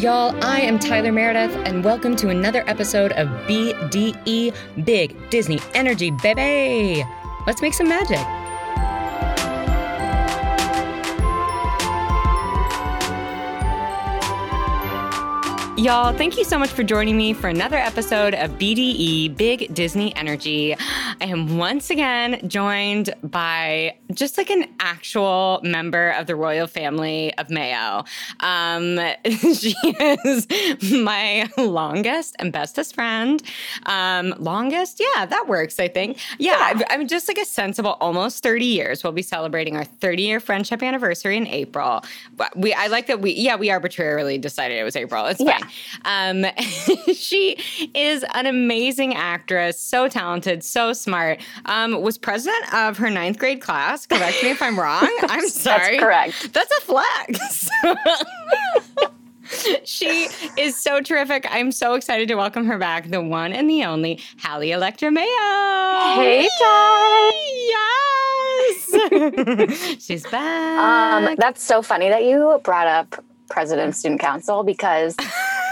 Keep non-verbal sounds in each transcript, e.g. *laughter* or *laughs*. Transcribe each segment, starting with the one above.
Y'all, I am Tyler Meredith, and welcome to another episode of BDE Big Disney Energy, baby! Let's make some magic. Y'all, thank you so much for joining me for another episode of BDE Big Disney Energy. I am once again joined by just like an actual member of the royal family of Mayo. Um, *laughs* she is my longest and bestest friend. Um, longest, yeah, that works, I think. Yeah, I'm, I'm just like a sensible almost 30 years. We'll be celebrating our 30 year friendship anniversary in April. We, I like that we, yeah, we arbitrarily decided it was April. It's Yeah. fine. Um, *laughs* she is an amazing actress, so talented, so smart. Um, was president of her ninth grade class. Correct me if I'm wrong. *laughs* I'm sorry. That's correct. That's a flex. *laughs* she is so terrific. I'm so excited to welcome her back, the one and the only Hallie Electra Mayo. Hey, Ty. Yes. *laughs* She's back. Um, that's so funny that you brought up President Student Council because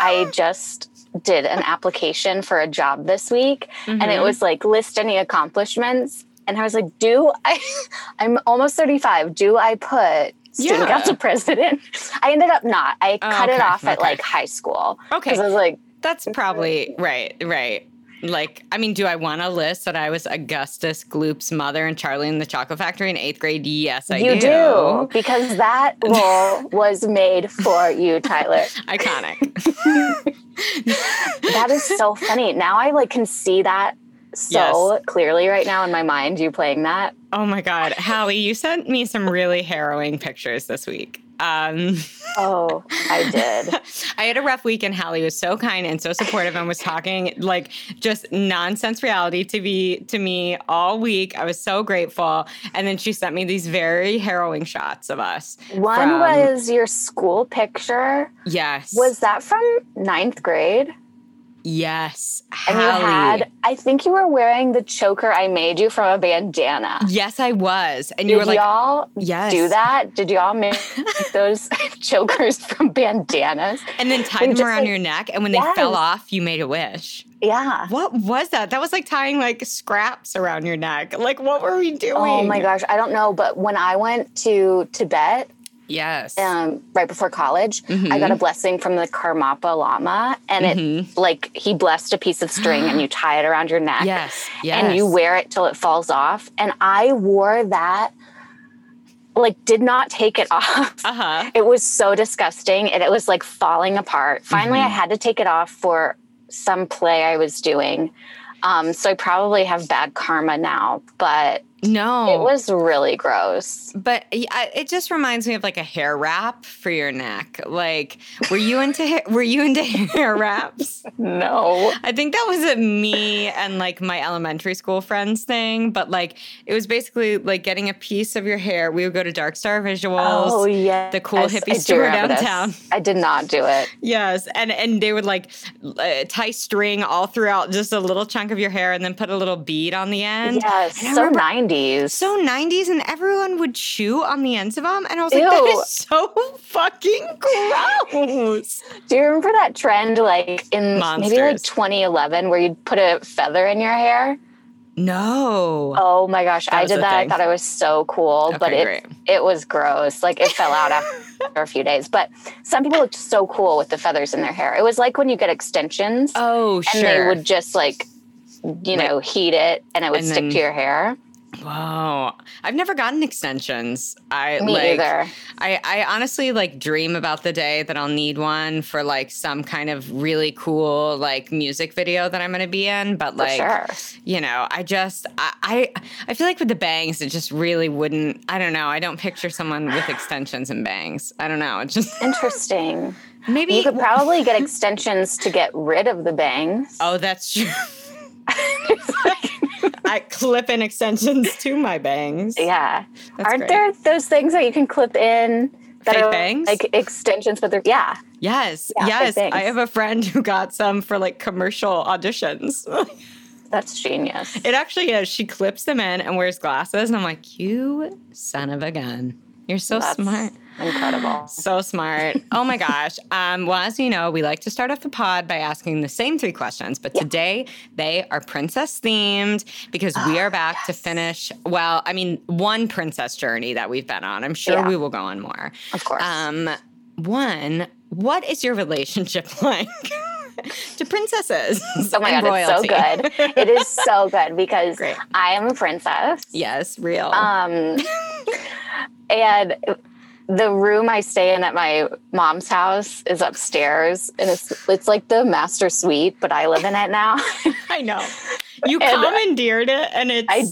I just did an application for a job this week and it Mhm. was like list any accomplishments. And I was like, do I, *laughs* I'm almost 35. Do I put student Yeah. council *laughs* president? I ended up not. I Oh, cut it okay, off at like high school. Okay. Because I was like, That's probably *laughs* right, right. Like, I mean, do I want to list that I was Augustus Gloop's mother in Charlie and the Chocolate Factory in eighth grade? Yes, I you do. do. Because that *laughs* role was made for you, Tyler. Iconic. *laughs* *laughs* That is so funny. Now I like can see that so clearly right now in my mind. You playing that? oh my God. Hallie, you sent me some really harrowing pictures this week. Um, Oh, I *laughs* did. I had a rough week, and Hallie was so kind and so supportive and was talking like just nonsense reality to be to me all week. I was so grateful. And then she sent me these very harrowing shots of us. One from- was your school picture. Yes. Was that from ninth grade? Yes. And you had, I think you were wearing the choker I made you from a bandana. Yes, I was. And you were like, y'all yes. do that? Did y'all make *laughs* those *laughs* chokers from bandanas? And then tied And them around like- your neck. And when they fell off, you made a wish. Yeah. What was that? That was like tying like scraps around your neck. Like, what were we doing? Oh my gosh, I don't know. But when I went to Tibet, Yes. um, right before college, I Mm-hmm. got a blessing from the Karmapa Lama, and it like he blessed a piece of string, and you *gasps* tie it around your neck, yes. Yes. and you wear it till it falls off. And I wore that, like, did not take it *laughs* off. Uh huh. It was so disgusting, and it was like falling apart. Finally, Mm-hmm. I had to take it off for some play I was doing. Um, so I probably have bad karma now, but No. it was really gross. But it just reminds me of like a hair wrap for your neck. Like, were you into ha- were you into *laughs* hair wraps? No. I think that was a me and like my elementary school friends thing. But like, it was basically like getting a piece of your hair. We would go to Dark Star Visuals. Oh yeah, the cool hippie store remember this. downtown. I did not do it. Yes, and and they would like uh, tie string all throughout just a little chunk of your hair, and then put a little bead on the end. Yes, so remember- nineties. so 90s and everyone would chew on the ends of them and i was like that Ew. is so *laughs* fucking gross do you remember that trend, like in maybe like 2011, where you'd put a feather in your hair? no Oh my gosh, I did that. thing. I thought it was so cool, but it great. it was gross. Like it fell out after *laughs* a few days. But some people looked so cool with the feathers in their hair. It was like when you get extensions, oh and sure they would just like, you know, heat it, and it would and stick then- to your hair. Wow i've never gotten extensions i Me like either. I, I honestly like dream about the day that I'll need one for like some kind of really cool like music video that I'm gonna be in. But like sure. you know, I just I, I I feel like with the bangs, it just really wouldn't. I don't know. I don't picture someone with extensions and bangs. I don't know. It's just Interesting. *laughs* maybe. You could probably get extensions to get rid of the bangs. oh, that's true. *laughs* *laughs* I clip in extensions to my bangs. Yeah. That's Aren't great. there those things that you can clip in that Fake are bangs? like extensions, but they're yeah. Yes, Yeah, yes. I have a friend who got some for like commercial auditions. *laughs* That's genius. it actually is. She clips them in and wears glasses, and I'm like, you son of a gun. You're so That's smart. Incredible. So smart. Oh my gosh. *laughs* Um, well, as you know, we like to start off the pod by asking the same three questions, but today they are princess themed because we are back to finish, well, I mean, one princess journey that we've been on. I'm sure Yeah. we will go on more. Of course. Um, one, what is your relationship *laughs* like to princesses? *laughs* Oh my god, it's so good. It is so good because Great. I am a princess. yes, real. Um, and the room I stay in at my mom's house is upstairs, and it's it's like the master suite, but I live in it now. *laughs* I know. You *laughs* and commandeered it, and it's I-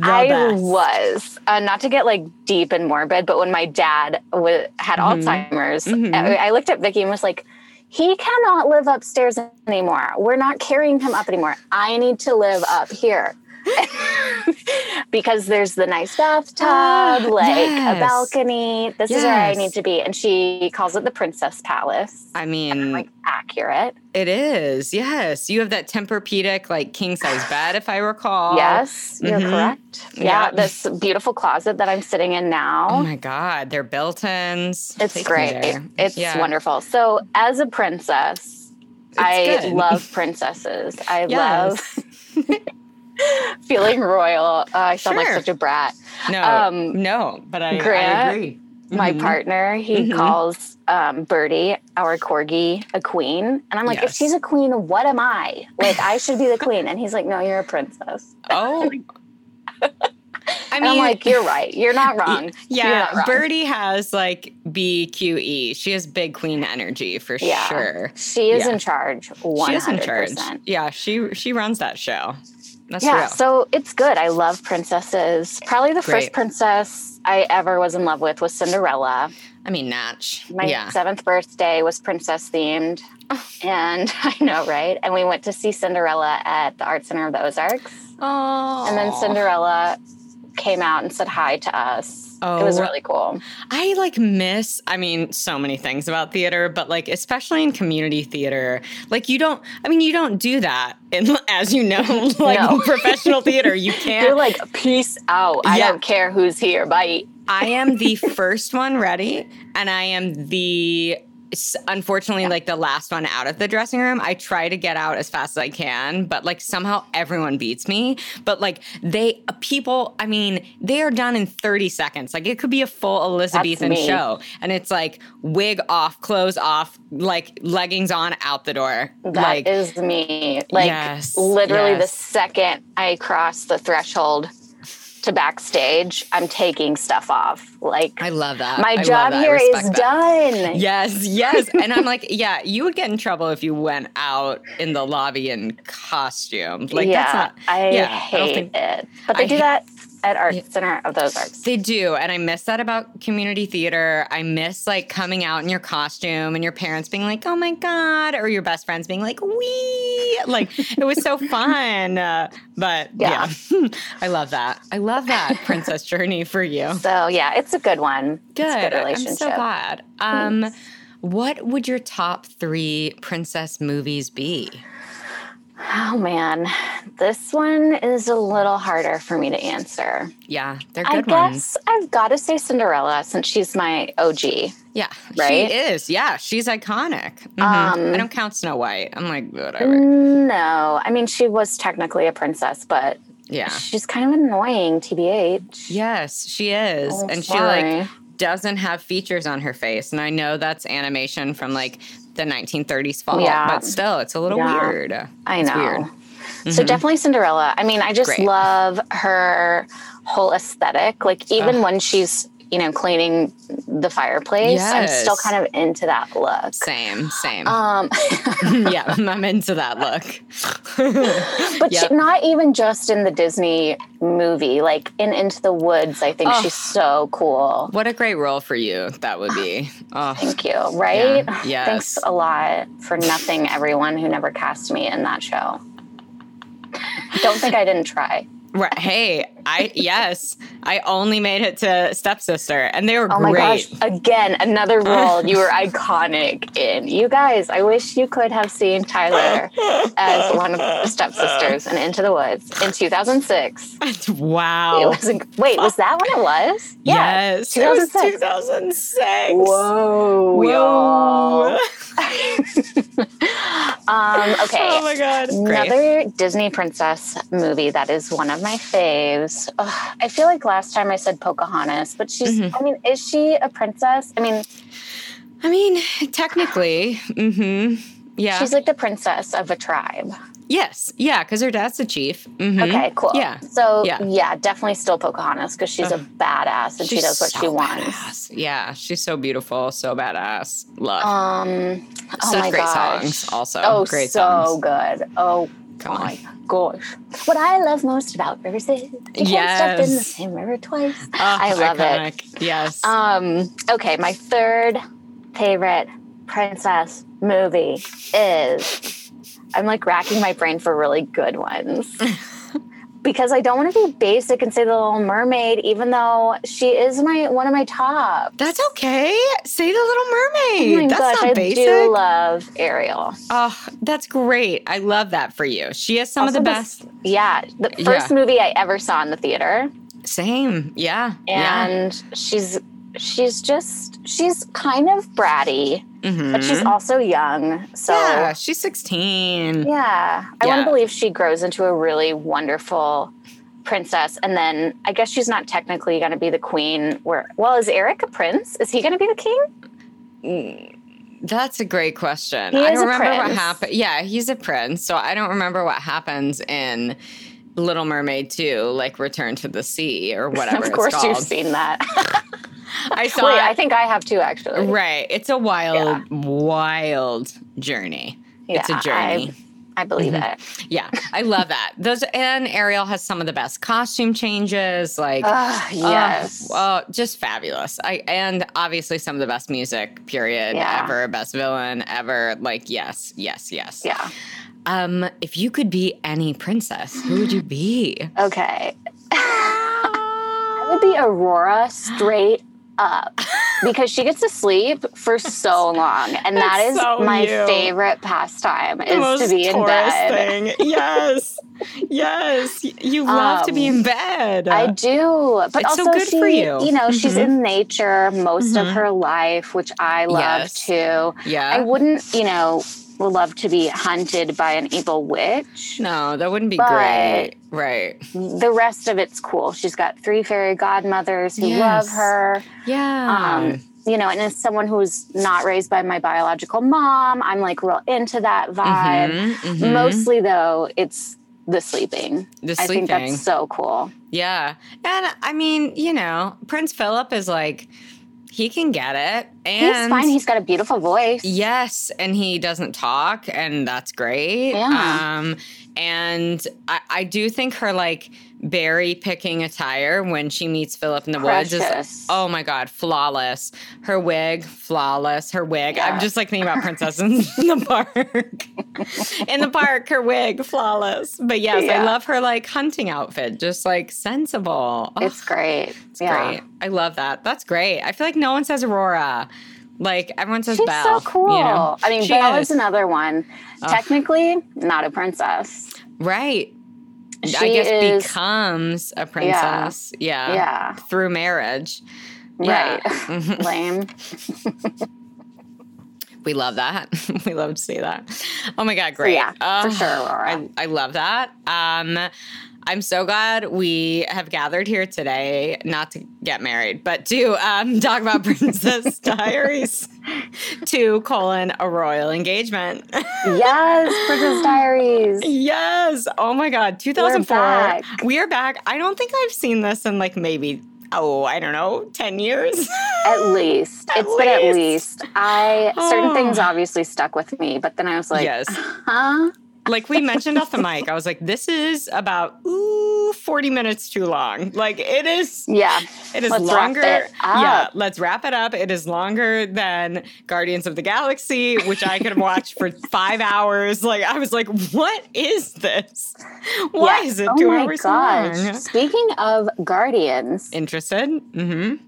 I best. was uh, not to get like deep and morbid, but when my dad w- had Mhm. Alzheimer's, Mhm. I, I looked at Vicky and was like. He cannot live upstairs anymore. We're not carrying him up anymore. I need to live up here. *laughs* because there's the nice bathtub, Ah, like yes. a balcony. This is where I need to be. And she calls it the Princess Palace. I mean, Like accurate. it is. Yes, you have that Tempur-Pedic like king size bed, if I recall. yes, you're Mhm. correct. Yeah, Yeah. this beautiful closet that I'm sitting in now. Oh my God, they're built-ins. It's Take great. It's Yeah. wonderful. So, as a princess, I good. love *laughs* princesses. I Yes. love *laughs* *laughs* feeling royal. Uh, I sound like such a brat. No, um, no, but I, I agree. My Mhm. partner, he Mhm. calls um, Birdie, our corgi, a queen. And I'm like, if she's a queen, what am I? Like, I should be the queen. And he's like, no, you're a princess. Oh. *laughs* I And I'm like, you're right. You're not wrong. Yeah, not wrong. Birdie has like BQE. She has big queen energy for Yeah. sure. She is Yeah. in charge. 100%. She is in charge. Yeah, she she runs that show. That's yeah, real. so it's good. I love princesses. Probably the Great. first princess I ever was in love with was Cinderella. I mean, Natch. My yeah. seventh birthday was princess themed. Oh. And *laughs* I know, right? And we went to see Cinderella at the Art Center of the Ozarks. Oh. And then Cinderella came out and said hi to us. It was Oh. really cool. I like miss, I mean, so many things about theater, but like, especially in community theater, like, you don't, I mean, you don't do that. in *laughs* as you know, *laughs* like No. professional theater, you *laughs* can't. like, peace out. I Yeah. don't care who's here. Bye. I am the first one ready, and I am the unfortunately like the last one out of the dressing room. I try to get out as fast as I can, but like somehow everyone beats me. But like they uh, people, I mean, they are done in 30 seconds. Like it could be a full Elizabethan show, and it's like wig off, clothes off, like leggings on, out the door. That is like me. Like Yes, literally the second I cross the threshold to backstage, I'm taking stuff off. Like I love that. my I job that. Here is that. done. Yes, yes. *laughs* And I'm like, yeah, you would get in trouble if you went out in the lobby in costume. Like yeah, that's not I yeah, hate don't think it. But they I do that at Art Center of the Ozarks. they do. And I miss that about community theater. I miss like coming out in your costume and your parents being like, oh my God, or your best friends being like, wee. Like it was so *laughs* fun. Uh, but yeah, Yeah. *laughs* I love that. I love that *laughs* princess journey for you. So yeah, it's a good one. Good. It's a good I'm relationship. so glad. Um, what would your top three princess movies be? Oh man, this one is a little harder for me to answer. Yeah, they're I good guess ones. I've got to say Cinderella since she's my OG. Yeah, Right? she is. Yeah, she's iconic. Mhm. Um, I don't count Snow White. I'm like, whatever. No, I mean she was technically a princess, but Yeah. she's kind of annoying. Tbh. Yes, she is. Oh, and she like doesn't have features on her face. And I know that's animation from like the 1930s fall, Yeah. but still, it's a little Yeah. weird. I It's know. weird. So Mhm. definitely Cinderella. I mean, I just Great. love her whole aesthetic. Like even Ugh. when she's you know cleaning the fireplace, I'm still kind of into that look. Same, same. Um, *laughs* *laughs* yeah, I'm into that look. *laughs* but Yep. she, not even just in the Disney movie, like in Into the Woods. I think Oh. she's so cool. What a great role for you that would be. *sighs* Oh, Thank you. Right? *sighs* Yeah. Yes. Thanks a lot for nothing, everyone who never cast me in that show. Don't think I didn't try. right. Hey, I yes, I only made it to stepsister, and they were Oh my great. gosh! Again, another role you were *laughs* iconic in. You guys, I wish you could have seen Tyler as one of the stepsisters in Into the Woods in 2006. wow. It was wait, was that when it was? yes, it was 2006. 2006. Whoa, Whoa. *laughs* *laughs* Um, okay. Oh my god. Great. Another Disney princess movie that is one of my faves. Ugh, I feel like last time I said Pocahontas, but she's, Mhm. I mean, is she a princess? I mean, I mean, technically, mm-hmm. yeah. she's like the princess of a tribe. yes, yeah, because her dad's the chief. Mhm. Okay, cool. Yeah. So, Yeah. yeah, definitely still Pocahontas because she's a badass and she does what so she wants. badass. Yeah, she's so beautiful, so badass. Love. Um, oh Such my great gosh. songs, also. Oh, Great so songs. good. Oh, Come on. my gosh. What I love most about rivers is you can't step in the same river twice. Oh, I love it. Yes. Um, okay, my third favorite princess movie is I'm like racking my brain for really good ones. *laughs* because I don't want to be basic and say the little mermaid, even though she is my one of my top. That's okay. Say the Little Oh Mermaid. my that's gosh, not I basic. do love Ariel. oh, that's great. I love that for you. She has some Also of the best. Yeah, the first Yeah. movie I ever saw in the theater, Same. Yeah. yeah. and she's she's just she's kind of bratty, but she's Mhm. also young. So yeah, she's 16. Yeah. I want Yeah. to believe she grows into a really wonderful princess. And then I guess she's not technically going to be the queen. Where, well, is Eric a prince? Is he going to be the king? That's a great question. He I don't remember what happened. Yeah, he's a prince. So I don't remember what happens in Little Mermaid 2, like Return to the Sea or *laughs* whatever. of course, you've seen that. *laughs* *laughs* I saw Wait, it. I think I have too, actually. Right. It's a wild, wild journey. it's a journey. I, I believe Mhm. it. Yeah. I love that. Those and Ariel has some of the best costume changes. Like oh, yes. oh, just fabulous. I and obviously some of the best music, period, Yeah. ever, best villain ever. Like, yes, yes, yes. yeah. Um, if you could be any princess, who would you be? Okay. I would be Aurora straight up because she gets to sleep for *laughs* so long. And That's so my you. favorite pastime is to be in bed. thing. Yes. yes. You love to be in bed. I do, but It's so also good she, for you. know, she's Mhm. in nature most of Mhm. her life, which I love Yes. too. yeah. I wouldn't, you know, love to be hunted by an evil witch. no, that wouldn't be But- great. Right. The rest of it's cool. She's got three fairy godmothers who love her. Yeah. Um, you know, and as someone who's not raised by my biological mom, I'm like real into that vibe. Mhm, mhm. Mostly though, it's the sleeping. the sleeping. I think that's so cool. Yeah. And I mean, you know, Prince Philip is like, he can get it. And He's fine. He's got a beautiful voice. Yes, and he doesn't talk, and that's great. Yeah. Um, and I, I do think her like berry picking attire when she meets Philip in the woods is oh my god, flawless. Her wig, flawless. Her wig. I'm just like thinking about Princess in *laughs* the park. in the park, her wig, flawless. But yes, I love her like hunting outfit, just like sensible. Oh, It's great. it's yeah. great. I love that. That's great. I feel like no one says Aurora. Like everyone says She's Belle. so cool. You know? I mean, She Belle is. is another one. Ugh. Technically, not a princess. Right. I She guess is- becomes a princess. Yeah. Yeah. Through marriage. Yeah. Right. *laughs* *laughs* Lame. we love that. *laughs* we love to see that. Oh my God, So, great. yeah, for Oh, sure, Aurora. I, I love that. Um, I'm so glad we have gathered here today, not to get married, but to um, *laughs* talk about Princess *laughs* Diaries 2 colon a royal engagement. yes, Princess *laughs* Diaries. Yes. Oh my God. 2004. back. We are back. I don't think I've seen this in like maybe, oh, I don't know, 10 years. At least. At It's been at least. least. I certain Oh. things obviously stuck with me, but then I was like, Yes. huh? Like we mentioned off the mic, I was like, this is about ooh, 40 minutes too long. Like it is Yeah. it is Let's longer. it Yeah, let's wrap it up. It is longer than Guardians of the Galaxy, which I could have watched for *laughs* five hours. Like I was like, what is this? Why Yeah. is it oh two my hours gosh. long? Speaking of Guardians, Interested? Mm-hmm.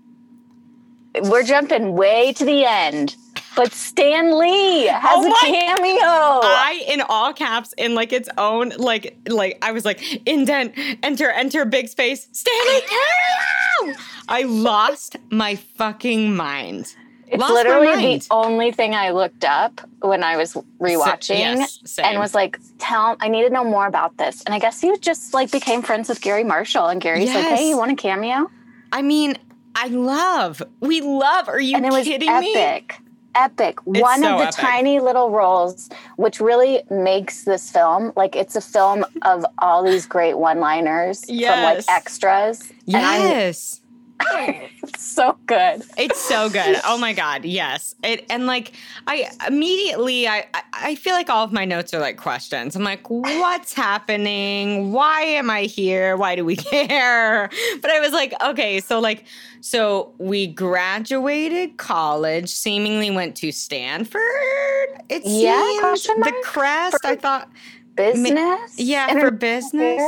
we're jumping way to the end. But Stan Lee has Oh a cameo. I in all caps in like its own like like I was like indent enter enter big space Stan Lee. I lost my fucking mind. it's lost literally the only thing I looked up when I was rewatching yes, and was like, tell I need to know more about this. And I guess you just like became friends with Garry Marshall and Gary's like, hey, you want a cameo? I mean, I love. We love. Are you and it was kidding me? Epic. Epic. One so of the epic. tiny little roles, which really makes this film like it's a film of all these great one liners from like Yes. extras. Yes. I'm so good. It's so good. Oh my god, yes. It and like I immediately I I- feel like all of my notes are like questions. I'm like, what's happening? Why am I here? Why do we *laughs* care? But I was like, okay, so like so we graduated college, seemingly went to Stanford. It Yeah, seems the crest. I thought Business. yeah, for business.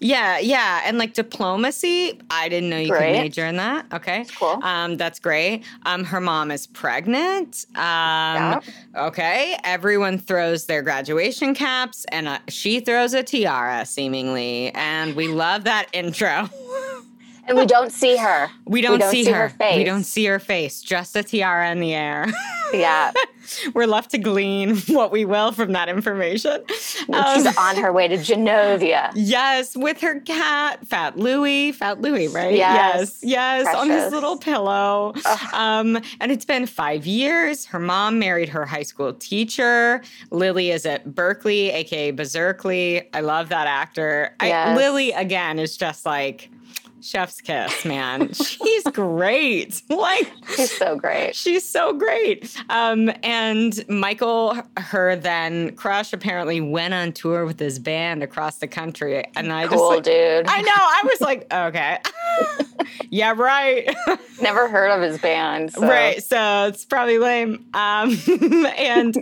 Yeah, yeah, and like diplomacy. I didn't know you Great. could major in that. Okay, Cool. Um, that's great. Um, her mom is pregnant. Um, Yeah. okay. Everyone throws their graduation caps, and uh, she throws a tiara, seemingly, and we love that intro. *laughs* And we don't see her. We don't, don't see, see her. her face. We don't see her face. Just a tiara in the air. *laughs* Yeah. We're left to glean *laughs* what we will from that information. She's Um, on her way to Genovia. Yes, with her cat, Fat Louie, Fat Louie, right? Yes. yes, yes, on his little pillow. Um, and it's been five years. Her mom married her high school teacher. Lily is at Berkeley, aka Berserkly. I love that actor. I, Lily again is just like chef's kiss, man. *laughs* She's great. *laughs* Like She's so great. She's so great. Um, and Michael, her then crush, apparently went on tour with his band across the country. And I just like, dude. I know, I was like, okay. *laughs* yeah, right. *laughs* Never heard of his band. so- Right. So it's probably lame. Um, *laughs* and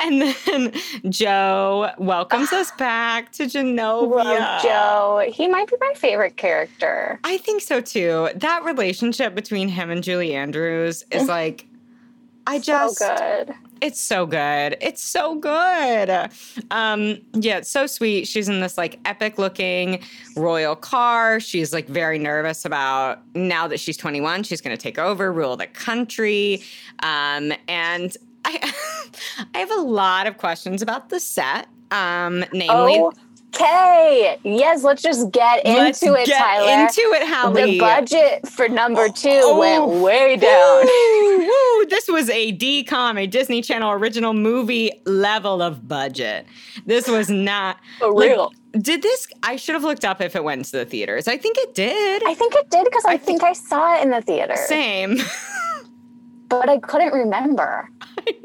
and then Joe welcomes us back to Genovia. Love Joe. He might be my favorite character. I think so too. That relationship between him and Julie Andrews is *laughs* like I just so good. It's so good. It's so good. Um, yeah, it's so sweet. She's in this like epic looking royal car. She's like very nervous about now that she's 21, she's going to take over, rule the country. Um, and I, *laughs* I have a lot of questions about the set. Um, namely, Okay. Yes, let's just get into let's it, get Tyler. into it, Hallie. the budget for number oh, two Oh. went way down. *laughs* Woo. This was a DCOM, a Disney Channel original movie level of budget. This was not For like, real. Did this? I should have looked up if it went to the theaters. I think it did. I think it did because I, think I saw it in the theater, Same. *laughs* but I couldn't remember. I *laughs*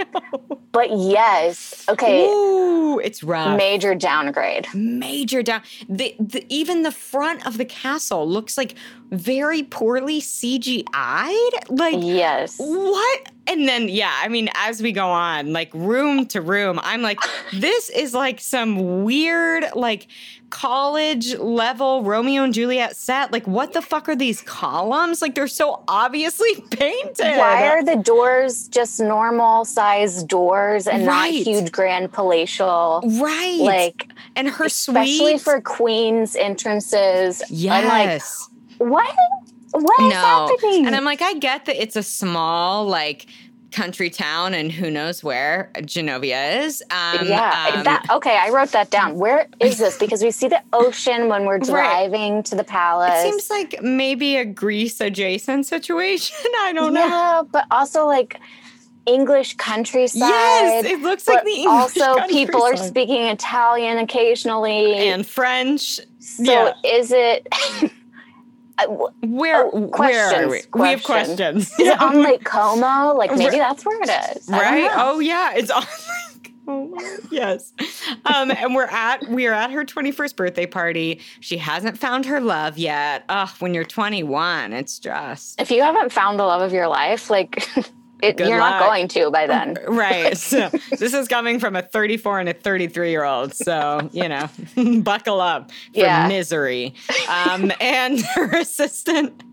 But yes, okay, Ooh, it's rough. major downgrade. Major down. The, the even the front of the castle looks like very poorly CGI'd. Like Yes. what? And then yeah, I mean, as we go on, like room to room, I'm like, this is like some weird like college level Romeo and Juliet set. Like, what the fuck are these columns? Like, they're so obviously *laughs* painted. Why are the doors just normal size doors and Right. not huge grand palatial? right? Like, and her especially suite. for queens entrances. I'm like, yes. what? What is no. happening? And I'm like, I get that it's a small like country town and who knows where Genovia is. Um, yeah, um, that okay. I wrote that down. Where is this? Because we see the *laughs* ocean when we're driving to the palace. it seems like maybe a Greece adjacent situation. *laughs* I don't know. yeah, but also like English countryside. Yes, it looks like the English also *laughs* people are speaking Italian occasionally. And French. so yeah. is it? I- Where Oh, where are we? questions, We have questions. questions. Is it on Lake *laughs* Como? Like maybe that's where it is. I right? Oh yeah, it's on *laughs* like oh yes. Um, and we're at we are at her 21st birthday party. She hasn't found her love yet. Ugh, when you're 21, it's just If you haven't found the love of your life, like *laughs* it, you're not going to by then. *laughs* right. So *laughs* this is coming from a 34 and a 33 year old. So, you know, *laughs* buckle up for Yeah. misery. Um, and her assistant,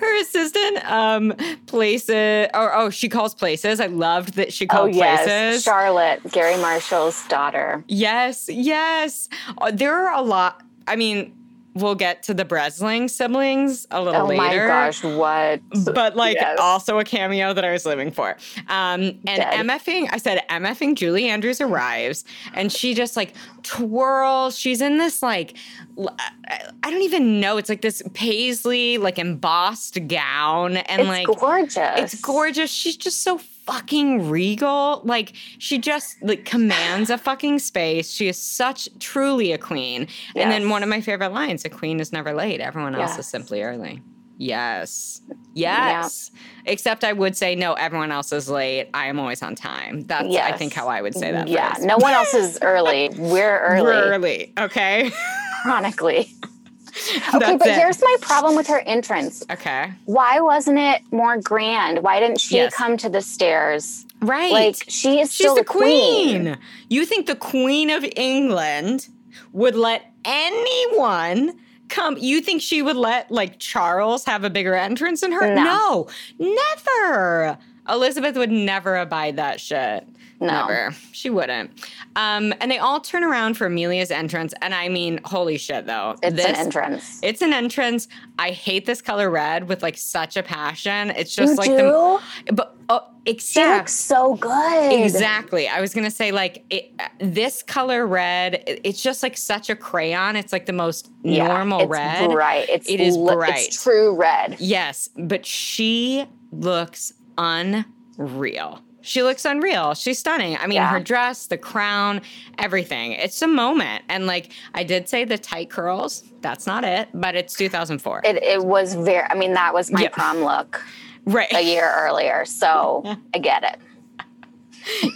her assistant um, places, or oh, she calls places. I loved that she Oh called yes, places. Charlotte, Garry Marshall's daughter. Yes, yes. Uh, There are a lot. I mean, we'll get to the Breslin siblings a little Oh later. Oh my gosh, what? But like Yes. also a cameo that I was living for. Um, and Dead. MFing, I said MFing Julie Andrews arrives and she just like twirls. She's in this like, I don't even know. It's like this paisley, like embossed gown. And It's like, gorgeous. it's gorgeous. She's just so fucking regal. Like she just like commands a fucking space. She is such truly a queen. And then one of my favorite lines, a queen is never late. Everyone else is simply early. Yes. Yes. Except I would say no, everyone else is late. I am always on time. That's I think how I would say that. Yeah, phrase. no one else is early. We're early, *laughs* We're early. Okay. *laughs* chronically. *laughs* Okay, but it. here's my problem with her entrance. Okay. Why wasn't it more grand? Why didn't she Yes. come to the stairs? Right. Like she is She's still the queen. queen. You think the Queen of England would let anyone come? You think she would let like Charles have a bigger entrance than her? No. No, never. Elizabeth would never abide that shit. No. Never. She wouldn't. Um, and they all turn around for Amelia's entrance. And I mean, holy shit, though. It's This- an entrance. It's an entrance. I hate this color red with like such a passion. It's just you like do? the but oh, She except looks so good. Exactly. I was gonna say like it, this color red. it- It's just like such a crayon. It's like the most Yeah, normal it's red. Bright. It's It is li- bright. It's true red. Yes, but she looks unreal. She looks unreal. She's stunning. I mean, Yeah. her dress, the crown, everything. It's a moment. And like I did say, the tight curls. That's not it, but it's 2004. It, it was very. I mean, that was my prom look right. a year earlier, so *laughs* I get it.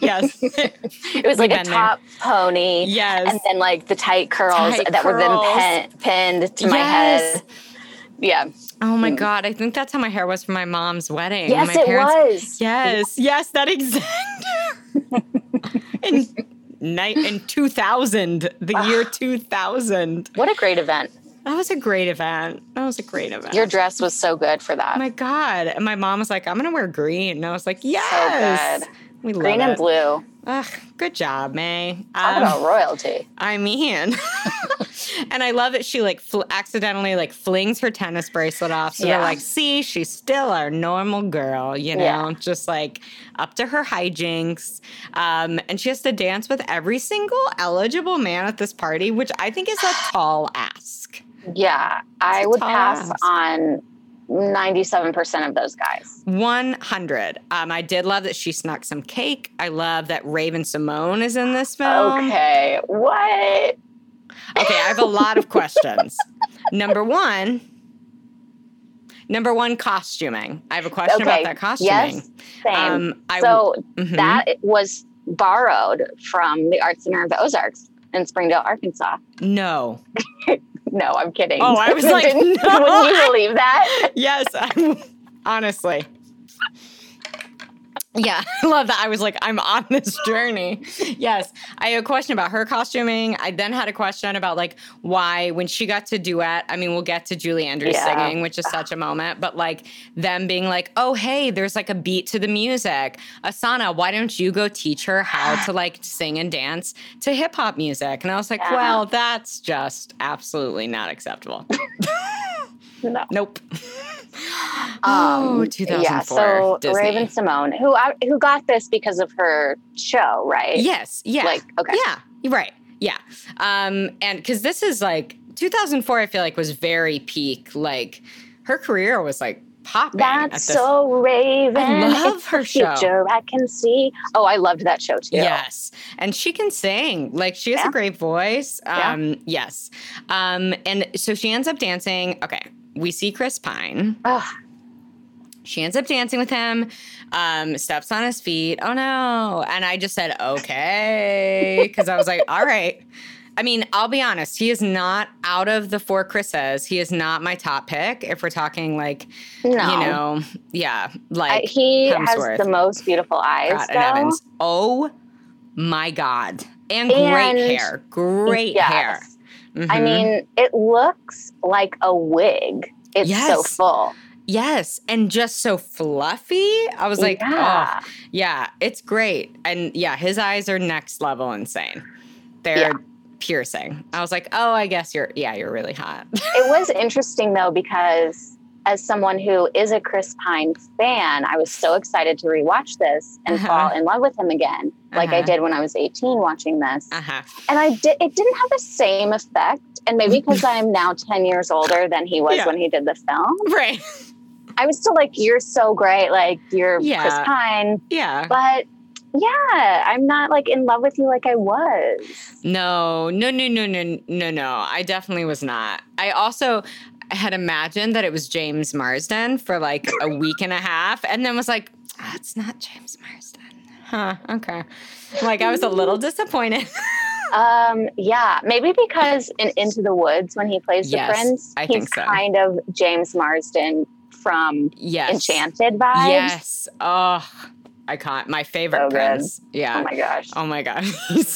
yes. *laughs* It was like a been there. top pony. Yes. And then like the tight curls Tight that were then pin, pinned to my Yes. head. Yeah. Oh my god! I think that's how my hair was for my mom's wedding. Yes, my it was. Yes, yes, that exact. *laughs* in night in two thousand, the year two thousand. What a great event. That was a great event. That was a great event. Your dress was so good for that. oh my god! And my mom was like, "I'm gonna wear green," and I was like, "Yes." good. We love Green and it. blue. Ugh, good job, May. Talk Um, about royalty. I mean, *laughs* *laughs* and I love that she like fl- accidentally like flings her tennis bracelet off. So Yeah. they're like, see, she's still our normal girl, you know, Yeah. just like up to her hijinks. Um, and she has to dance with every single eligible man at this party, which I think is a *sighs* tall ask. Yeah. I would pass ask. on 97% of those guys. 100. Um, I did love that she snuck some cake. I love that Raven-Symoné is in this film. Okay. What? Okay, I have a lot of questions. Number one, number one, costuming. I have a question Okay. about that costuming. Yes. Same. Um, I- so Mhm. that was borrowed from the Art Center of the Ozarks in Springdale, Arkansas. No. *laughs* No, I'm kidding. Oh, I was *laughs* like, *laughs* no. Wouldn't you believe that? Yes, I, honestly. Yeah, *laughs* I love that. I was like, I'm on this journey. Yes, I had a question about her costuming. I then had a question about like why when she got to duet. I mean, we'll get to Julie Andrews Yeah. singing, which is such a moment. But like them being like, oh hey, there's like a beat to the music. Asana, why don't you go teach her how to like sing and dance to hip hop music? And I was like, Yeah. well, that's just absolutely not acceptable. *laughs* No. Nope. *gasps* oh, 2004. Um, Yeah, so Disney. Raven-Symoné, who I, who got this because of her show, right? Yes. Yeah. Like, okay. Yeah. Right. Yeah. Um, and because this is like 2004, I feel like was very peak. Like her career was like popping. at That's so Raven. I love it's her show. future I can see. Oh, I loved that show too. Yes. And she can sing. Like she has Yeah. a great voice. Yeah. Um, yes. Um, and so she ends up dancing. Okay. We see Chris Pine. Ugh, She ends up dancing with him, um, steps on his feet. Oh no. And I just said, okay. *laughs* Because I was like, all right. I mean, I'll be honest, he is not out of the four Chris's. He is not my top pick if we're talking like, No. you know, yeah, like he Hemsworth. has the most beautiful eyes. Evans. Oh my God. And, And- great hair. Great Yes. hair. I Mhm. mean, it looks like a wig. It's so full. Yes, and just so fluffy. I was like, Yeah. oh, yeah, it's great. And yeah, his eyes are next level insane. They're Yeah. piercing. I was like, oh, I guess you're, yeah, you're really hot. It was *laughs* interesting though because as someone who is a Chris Pine fan, I was so excited to rewatch this and Uh-huh. fall in love with him again, like I Uh-huh. did when I was 18 watching this. uh huh. And I did it didn't have the same effect. And maybe *laughs* because I'm now 10 years older than he was Yeah. when he did the film. Right. I was still like, You're so great, like you're Chris Pine. Yeah. But yeah, I'm not like in love with you like I was. No, no, no, no, no, no, no. I definitely was not. I also had imagined that it was James Marsden for like a week and a half and then was like, oh, it's not James Marsden. Huh. Okay. Like I was a little disappointed. *laughs* Um, yeah, maybe because in Into the Woods when he plays the Yes, prince, I he's so. kind of James Marsden from yes. Enchanted vibes. Yes. Oh, I can't. My favorite So good. prince. Yeah. Oh my gosh. Oh my gosh. *laughs* he's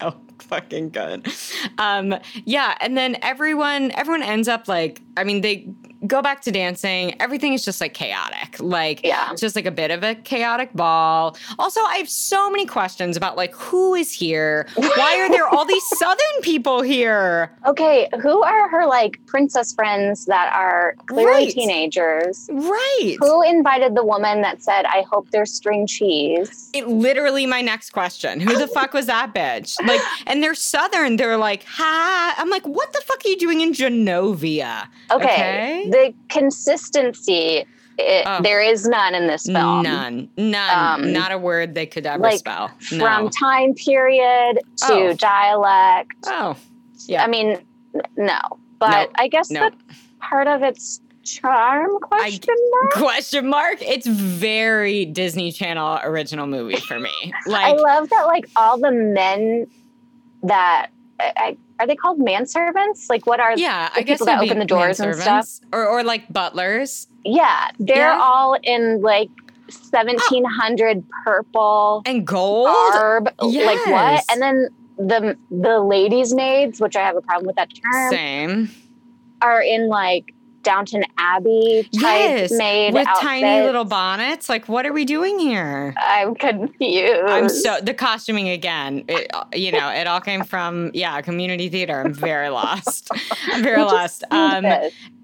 so fucking good. Um, yeah, and then everyone everyone ends up like I mean they go back to dancing. Everything is just like chaotic. Like Yeah. it's just like a bit of a chaotic ball. Also, I have so many questions about like who is here? Why are there all these *laughs* southern people here? Okay, who are her like princess friends that are clearly Right. teenagers? Right. Who invited the woman that said, I hope there's string cheese? It, literally my next question. Who the fuck was that bitch? Like, and they're southern. They're like, ha. I'm like, what the fuck are you doing in Genovia? Okay, Okay. The consistency, it, Oh. there is none in this film. None, none, Um, not a word they could ever like, spell. From time period to Oh. dialect. oh, yeah. I mean, no. But No, I guess no. that's part of its charm question mark. Question mark? It's very Disney Channel original movie for me. *laughs* Like I love that like all the men that I, I, are they called manservants? Like what are yeah, the I guess people that open the doors and stuff? or or like butlers yeah, they're Yeah. all in like 1700 purple and gold. garb. Like what? And then the the ladies maids, which I have a problem with that term, Same. are in like Downton Abbey type Yes, maid with tiny little bonnets. Like, what are we doing here? I'm confused. I'm so the costuming again. It, you know, it all came from yeah, community theater. I'm very lost. *laughs* I'm very lost. Um,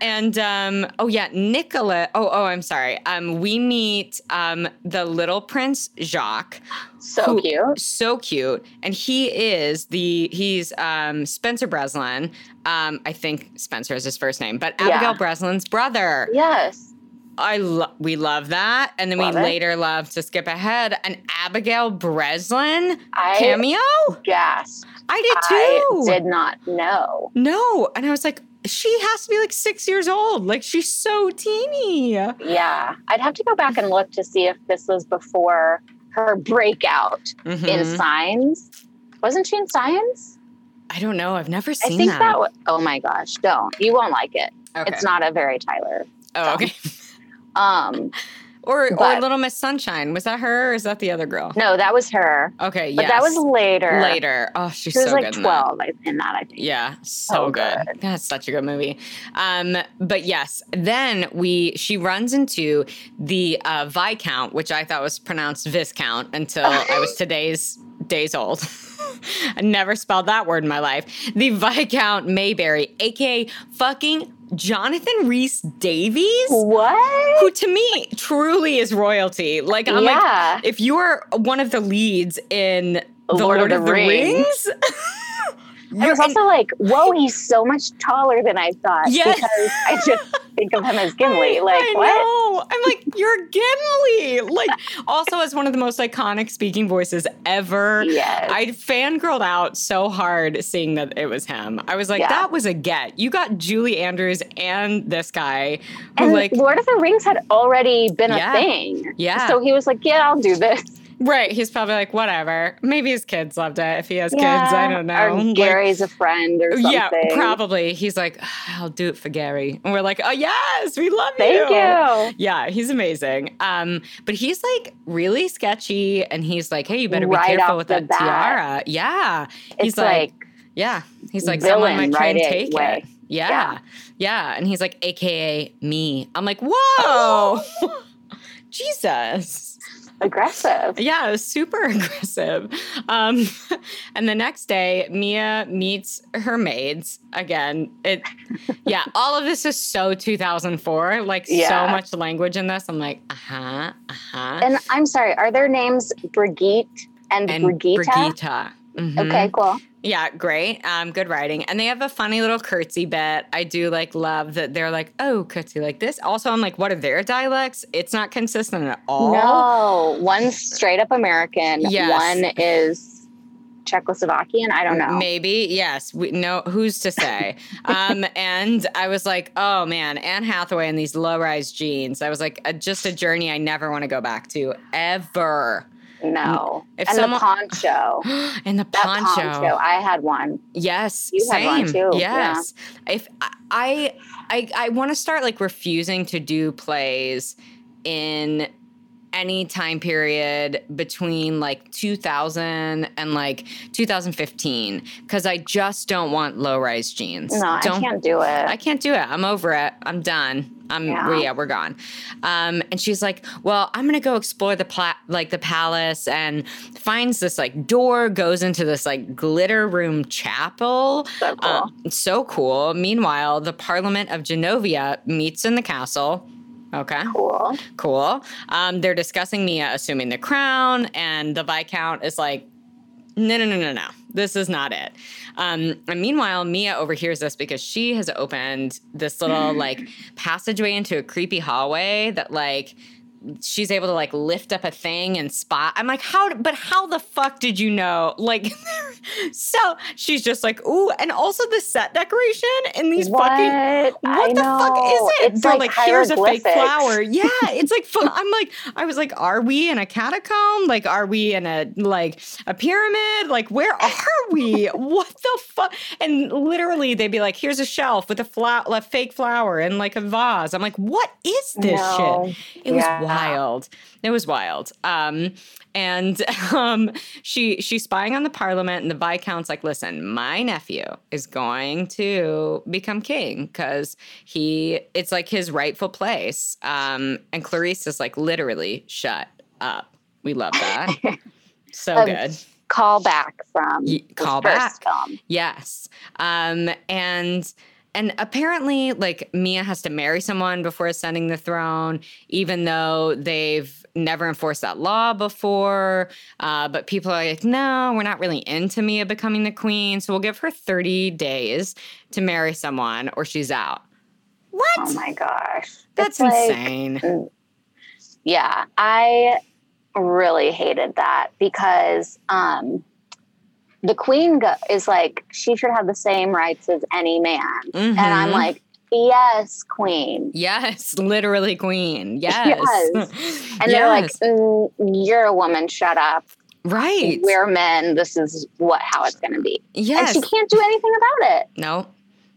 and um, oh yeah, Nicola. Oh oh, I'm sorry. Um, we meet um the little prince Jacques. So who- cute. So cute, and he is the he's um Spencer Breslin. Um, I think Spencer is his first name, but Yeah. Abigail Breslin's brother. Yes. I lo- we love that, and then Love we it. later love to skip ahead an Abigail Breslin I cameo. gasped. I did too. I did not know. No, and I was like, she has to be like six years old. Like she's so teeny. Yeah. I'd have to go back and look to see if this was before her breakout in Mhm. Signs. Wasn't she in Signs? I don't know. I've never seen. I think that. that. wa- oh my gosh! Don't you won't like it. okay. It's not a very Tyler. Oh, okay. Um, Or or Little Miss Sunshine. Was that her or is that the other girl? no, that was her. Okay, But yes. that was later. later. Oh, she's She was so like good in that. in that. I think. Yeah, so So good. good. That's such a good movie. Um, but yes, then we she runs into the uh, Viscount, which I thought was pronounced Viscount until *laughs* I was today's days old. *laughs* I never spelled that word in my life. The Viscount Mayberry, aka fucking Jonathan Rhys Davies, What? who to me truly is royalty. Like I'm like if you are one of the leads in The Lord, of, the, Rings, *laughs* I was also like, whoa, he's so much taller than I thought. Yes. Because I just think of him as *laughs* Gimli. Like, I what? know. I'm like, you're Gimli. Like, also as one of the most iconic speaking voices ever. Yes. I fangirled out so hard seeing that it was him. I was like, Yeah. that was a get. You got Julie Andrews and this guy who, And like, Lord of the Rings had already been Yeah. a thing. Yeah. So he was like, yeah, I'll do this. Right. He's probably like, whatever. Maybe his kids loved it. If he has kids, I don't know. Or Like, Gary's a friend or something. yeah, probably. He's like, I'll do it for Gary. And we're like, oh, yes, we love Thank you. Yeah, he's amazing. Um, but he's like really sketchy, and he's like, "Hey, you better be Right careful with that bat. tiara." Yeah, he's It's like, yeah, he's like, someone might try and take away. it. Yeah. yeah, Yeah. and he's like, AKA me. I'm like, whoa, *laughs* Jesus. Aggressive. Yeah, it was super *laughs* aggressive. Um, *laughs* and the next day, Mia meets her maids again. It, yeah, *laughs* all of this is so 2004. Like so much language in this. I'm like, uh huh, uh huh. And I'm sorry, are their names Brigitte and, And Brigitte? Brigitte. Mhm. Okay, cool. Yeah, great. Um, good writing. And they have a funny little curtsy bit. I do like love that they're like, oh, curtsy like this. Also, I'm like, what are their dialects? It's not consistent at all. No, one's straight up American. Yes. One is Czechoslovakian. I don't know. Maybe, yes. We no who's to say. *laughs* um, and I was like, oh man, Anne Hathaway in these low-rise jeans. I was like, uh, just a journey I never want to go back to ever. No. If and someone- the poncho. *gasps* and the poncho. poncho. I had one. Yes, You had same. one too, yeah. Yes, if I I I want to start like refusing to do plays in any time period between like 2000 and like 2015 because I just don't want low rise jeans. No, I don't, can't do it. I can't do it. I'm over it. I'm done. I'm Yeah. yeah, we're gone. Um, and she's like, "Well, I'm gonna go explore the pla- like the palace," and finds this like door goes into this like glitter room chapel. So cool. Uh, so cool. Meanwhile, the Parliament of Genovia meets in the castle. Okay. cool. Cool. Um, they're discussing Mia assuming the crown, and the Viscount is like, no, no, no, no, no. This is not it. Um, and meanwhile, Mia overhears this because she has opened this little like passageway into a creepy hallway that like she's able to like lift up a thing and spot. I'm like, how? But how the fuck did you know? *laughs* Like, so she's just like, ooh, and also the set decoration in these what? fucking I what the fuck is it? It's They're like, like, here's a fake flower. Yeah, it's like *laughs* I'm like I was like, are we in a catacomb? Like, are we in a like a pyramid? Like, where are we? what the fuck? And literally, they'd be like, here's a shelf with a flower, a fake flower, and like a vase. I'm like, what is this No. shit? It was Yeah. Wild. It was wild. Um, and *laughs* um, she she's spying on the parliament, and the viscount's like, "Listen, my nephew is going to become king because he it's like his rightful place." Um, and Clarice is like, literally, shut up. We love that. *laughs* so Um, good. Call back from the call back. film. Yes. Um, and and apparently, like Mia has to marry someone before ascending the throne, even though they've never enforced that law before. Uh, but people are like, no, we're not really into Mia becoming the queen, so we'll give her 30 days to marry someone, or she's out. What? Oh my gosh. That's It's like- insane. Yeah, I really hated that because um, the queen go- is like she should have the same rights as any man, and I'm Mhm. like, yes, queen. Yes, literally queen. *laughs* Yes. Yes. And they're like, mm, "You're a woman. Shut up. right. We're men. This is what how it's going to be." yes. And she can't do anything about it. No,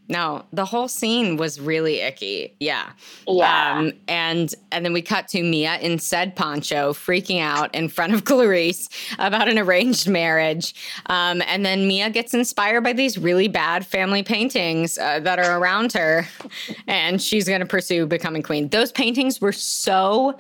no. The whole scene was really icky. Yeah. Yeah. Um, and and then we cut to Mia in said poncho, freaking out in front of *laughs* Clarice about an arranged marriage. Um, and then Mia gets inspired by these really bad family paintings uh, that are around her, *laughs* and she's going to pursue becoming queen. Those paintings were so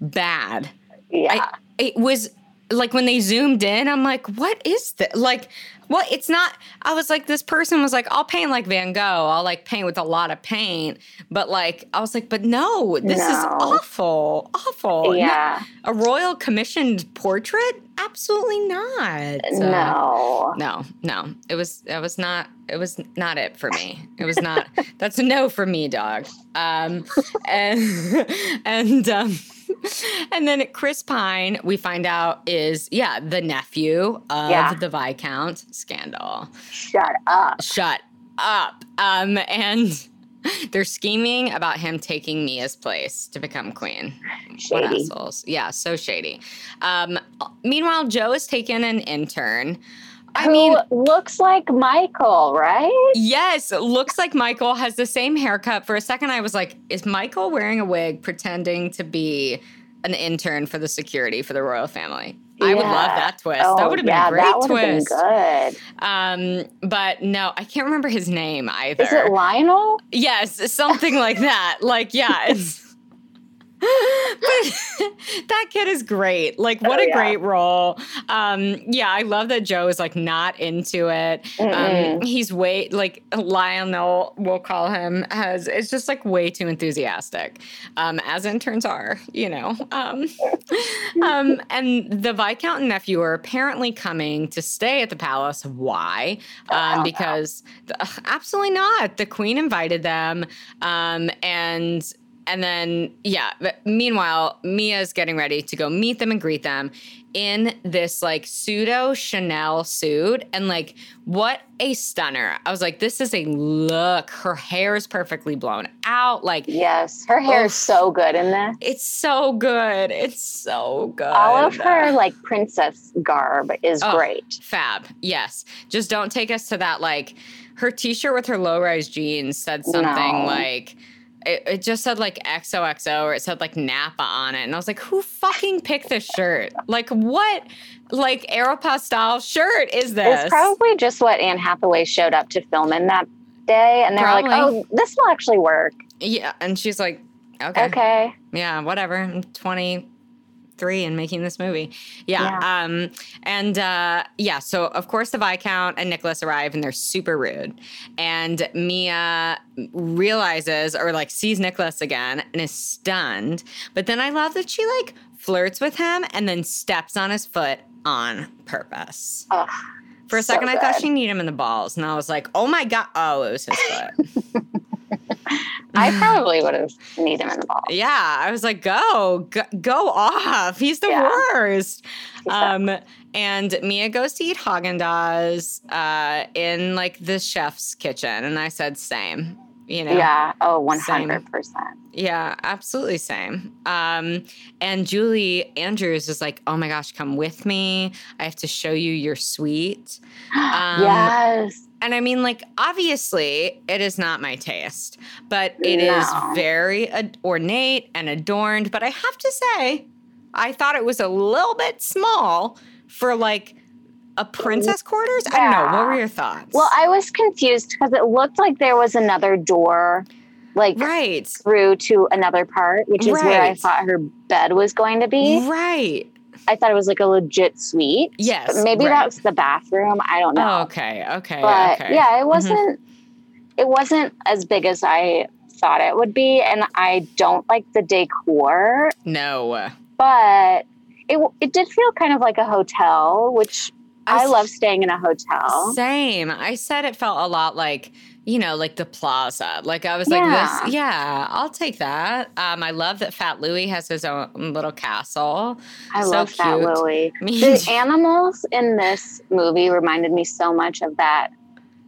bad. yeah. It was like when they zoomed in, I'm like, what is this? Like, well, it's not. I was like, this person was like, I'll paint like Van Gogh. I'll like paint with a lot of paint. But like, I was like, but no, this is awful, awful. No- yeah. a royal commissioned portrait? Absolutely not. No. no, no. It was it was not it was not it for me. It was not *laughs* that's a no for me, dog. Um *laughs* and and um *laughs* and then Chris Pine, we find out is yeah the nephew of Yeah. the Viscount scandal. Shut up. Shut up. Um, and *laughs* they're scheming about him taking Mia's place to become queen. What assholes? Yeah, so shady. Um, meanwhile, Joe has taken an intern. I mean, looks like Michael, right? Yes, looks like Michael has the same haircut. For a second, I was like, is Michael wearing a wig pretending to be an intern for the security for the royal family? I would love that twist. Oh, that would have been a great that have been twist. good. Um, but no, I can't remember his name either. Is it Lionel? yes, something like that. Like, yeah, it's. *laughs* but *laughs* that kid is great. Like, what Oh, a yeah. great role. Um, yeah, I love that Joe is like not into it. Um, Mm-mm. he's way like Lionel, we'll call him, has it's just like way too enthusiastic, um, as interns are, you know. Um, *laughs* um, and the Viscount and nephew are apparently coming to stay at the palace. Why? Um, because ugh, absolutely not. The queen invited them, um, and and then yeah. But meanwhile, Mia's getting ready to go meet them and greet them in this like pseudo Chanel suit, and like what a stunner! I was like, this is a look. Her hair is perfectly blown out. Like Yes, her hair is so good in this. it's so good. It's so good. All of her like princess garb is Oh. great. Fab. Yes. Just don't take us to that. Like her t shirt with her low rise jeans said something No. like, it, it just said like XOXO or it said like Napa on it. And I was like, who fucking picked this shirt? Like, what like Aeropostale shirt is this? It's probably just what Anne Hathaway showed up to film in that day, and they're like, "Oh, this will actually work." yeah. And she's like, okay. Okay, Yeah, whatever. I'm 23 and making this movie. Yeah. Um, and uh, yeah, so of course the Viscount and Nicholas arrive and they're super rude. And Mia realizes or like sees Nicholas again and is stunned. But then I love that she like flirts with him and then steps on his foot on purpose. Ugh, For a so second, I thought she kneed him in the balls, and I was like, "Oh my god!" Oh, it was his foot. *laughs* I probably would have need him in the ball. Yeah, I was like, go, go, go off. He's the Yeah. worst. Um, and Mia goes to eat Haagen Dazs uh, in like the chef's kitchen, and I said, same. You know, Yeah. Oh, one Same. hundred percent. yeah, absolutely same. Um, and Julie Andrews is like, oh my gosh, come with me. I have to show you your suite. *gasps* Um, yes. And I mean, like, obviously, it is not my taste, but it is No. very ad- ornate and adorned. But I have to say, I thought it was a little bit small for like a princess quarters. I don't know. What were your thoughts? Well, I was confused because it looked like there was another door, like right, through to another part, which is where I thought her bed was going to be. right. I thought it was like a legit suite. Yes, But maybe right. that's the bathroom. I don't know. Oh, okay, okay, but okay. yeah, it mm-hmm. wasn't. It wasn't as big as I thought it would be, and I don't like the decor. No, But it it did feel kind of like a hotel, which I love staying in a hotel. Same. I said it felt a lot like, you know, like the plaza. Like I was Yeah. like, this, yeah, I'll take that. Um, I love that Fat Louie has his own little castle. I so love cute. Louis. *laughs* Me The animals in this movie reminded me so much of that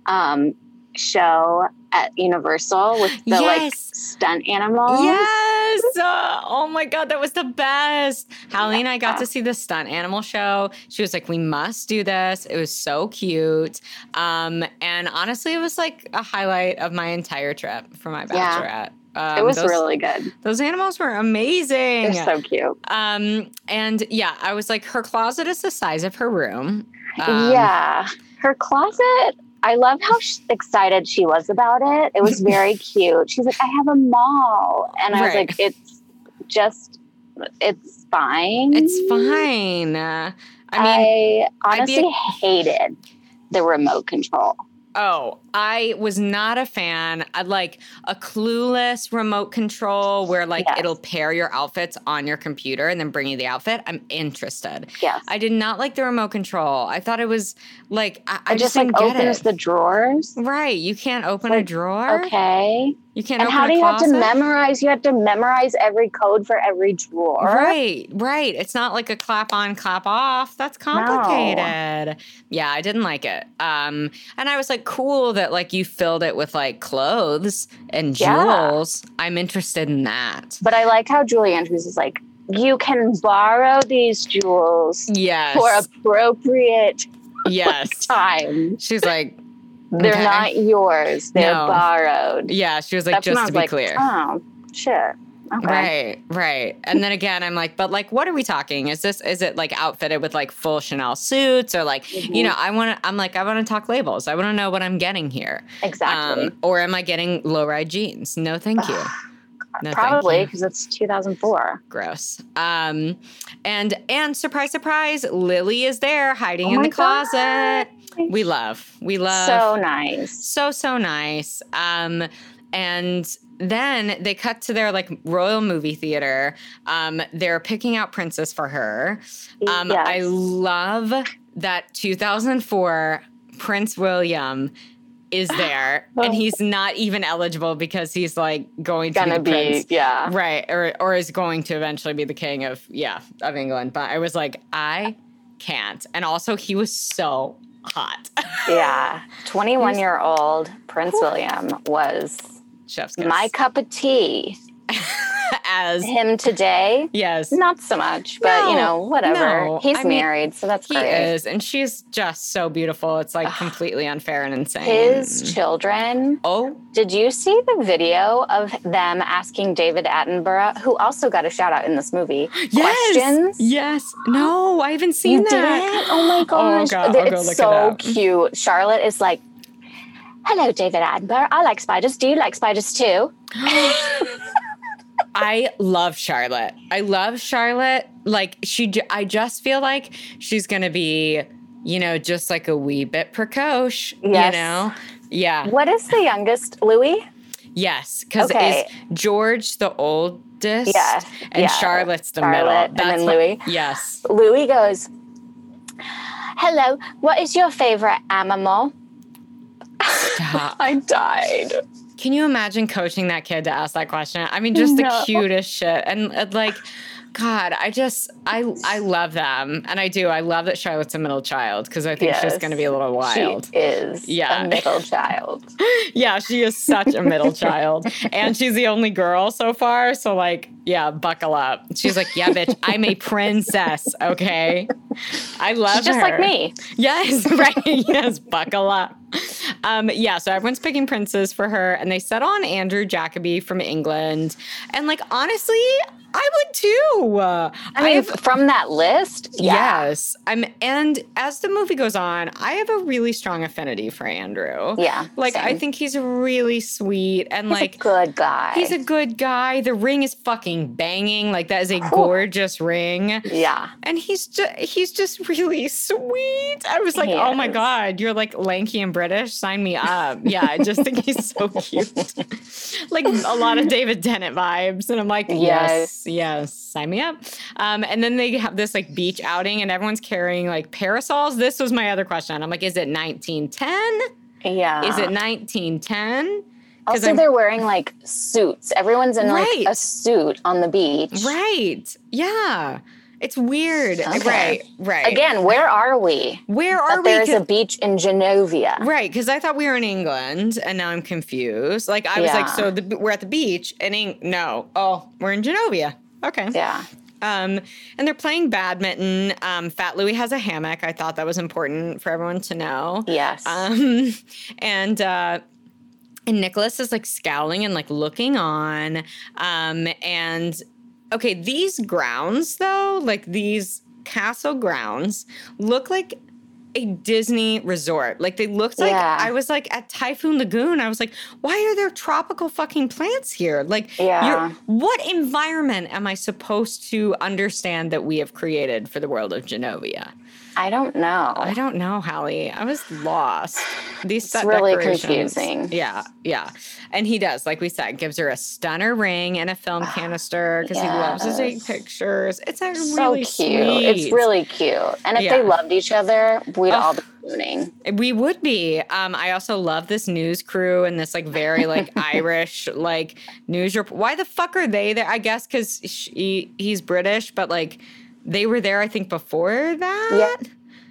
um, show at Universal with the like stunt animals. Yes. Uh, oh my God, that was the best. Hallie and I got to see the stunt animal show. She was like, we must do this. It was so cute. Um, and honestly, it was like a highlight of my entire trip for my Yeah. bachelorette. Um, It was those, really good. those animals were amazing. They're so cute. Um, and yeah, I was like, her closet is the size of her room. Um, yeah. Her closet, I love how sh- excited she was about it. It was *laughs* very cute. She's like, I have a mall. And I was like, it's just, it's fine. It's fine. Uh, I mean, I honestly hated the remote control. Oh, I was not a fan. I'd like a clueless remote control where like Yes. it'll pair your outfits on your computer and then bring you the outfit. I'm interested. Yes. I did not like the remote control. I thought it was like I, I it just like opens it. the drawers. right. You can't open a drawer. Okay. You can't. And open how do you have to memorize? You have to memorize every code for every drawer. Right, right. It's not like a clap on, clap off. That's complicated. Yeah, I didn't like it. Um, and I was like, cool that like you filled it with like clothes and Yeah. jewels. I'm interested in that. But I like how Julie Andrews is like, you can borrow these jewels Yes. for appropriate yes. time. She's like, They're Okay. not yours. They're No. borrowed. yeah. She was like, That's just to be like, clear. oh shit. Okay. Right, right. And then again, I'm like, but like, what are we talking? Is this, is it like outfitted with like full Chanel suits or like, Mm-hmm. you know, I want to, I'm like, I want to talk labels. I want to know what I'm getting here. Exactly. Um, or am I getting low ride jeans? No, thank you. *sighs* No, thank Probably because it's 2004. Gross. Um, and and surprise, surprise, Lily is there hiding Oh in the closet. God. We love, we love, So nice. so so nice. Um, and then they cut to their like royal movie theater. Um, they're picking out Princess for her. Um, Yes. I love that 2004 Prince William is *gasps* there, and he's not even eligible because he's like going to Gonna be prince. yeah. Right, or or is going to eventually be the king of yeah of England. But I was like, I can't. And also, he was so hot. *laughs* Yeah. 21 year old Prince William was Chef's kiss. my cup of tea. *laughs* as Him today, yes, not so much, but you know, whatever. no. He's I mean, married, so that's he great. is, and she's just so beautiful. It's like completely unfair and insane. His children. oh Did you see the video of them asking David Attenborough, who also got a shout out in this movie, *gasps* yes, questions? yes. No, I haven't seen You that. didn't? Oh my gosh. God, I'll go it's it so cute. Charlotte is like, Hello, David Attenborough. I like spiders. Do you like spiders too? *gasps* I love Charlotte. I love Charlotte. Like she, I just feel like she's gonna be, you know, just like a wee bit precocious. Yes. You know, yeah, What is the youngest? Louis? yes, because Okay. is George the oldest? Yeah, and yeah. Charlotte's the Charlotte, middle. and then what- Louis. Yes. Louis goes, Hello, what is your favorite animal? Stop. *laughs* I died. Can you imagine coaching that kid to ask that question? I mean, just No. the cutest shit. And uh, like, God, I just, I, I love them. And I do. I love that Charlotte's a middle child because I think she's going to be a little wild. She is Yeah. a middle *laughs* child. Yeah, she is such a middle child. And she's the only girl so far. So, like, yeah, buckle up. She's like, yeah, bitch, I'm a princess. Okay. I love She's just her. like me. Yes, *laughs* right. yes, buckle up. Um, yeah, so everyone's picking princes for her, and they set on Andrew Jacoby from England. And like honestly, I would too. Uh, I mean, have- from that list, yeah. Yes. I'm and as the movie goes on, I have a really strong affinity for Andrew. Yeah, Like I think he's really sweet and He's like good guy. he's a good guy. The ring is fucking banging. Like that is a gorgeous ring. yeah. And he's just he's just really sweet. I was like, He oh my god, you're like lanky and British. Sign me up. Yeah, I just think he's so *laughs* cute. like a lot of David Tennant vibes. And I'm like, yes, yes, sign me up. Um, and then they have this like beach outing and everyone's carrying like parasols. This was my other question. I'm like, is it 1910? Yeah. Is it 1910? Because Also, they're wearing like suits. Everyone's in Right. like a suit on the beach. right. Yeah. It's weird. Okay. Right. Right. Again, where are we? where are we? there's a beach in Genovia. Right, because I thought we were in England, and now I'm confused. Like I was like, so the, we're at the beach, and Eng- no, oh, we're in Genovia. Okay. Yeah. Um, and they're playing badminton. Um, Fat Louie has a hammock. I thought that was important for everyone to know. Yes. Um, *laughs* and uh, and Nicholas is like scowling and like looking on. Um, and okay, these grounds though, like these castle grounds, look like a Disney resort. Like they looked like Yeah. I was like at Typhoon Lagoon. I was like, why are there tropical fucking plants here? Like, Yeah. you're, what environment am I supposed to understand that we have created for the world of Genovia? I don't know. I don't know, Hallie. I was lost. These It's set really confusing. Yeah, yeah. And he does, like we said, gives her a stunner ring and a film *sighs* canister because he loves to take pictures. It's so really cute. sweet. It's really cute. And if they loved each other, we'd all be. We would be. Um, I also love this news crew and this like very like *laughs* Irish like news report. Why the fuck are they there? I guess because he, he's British, but like they were there. I think before that.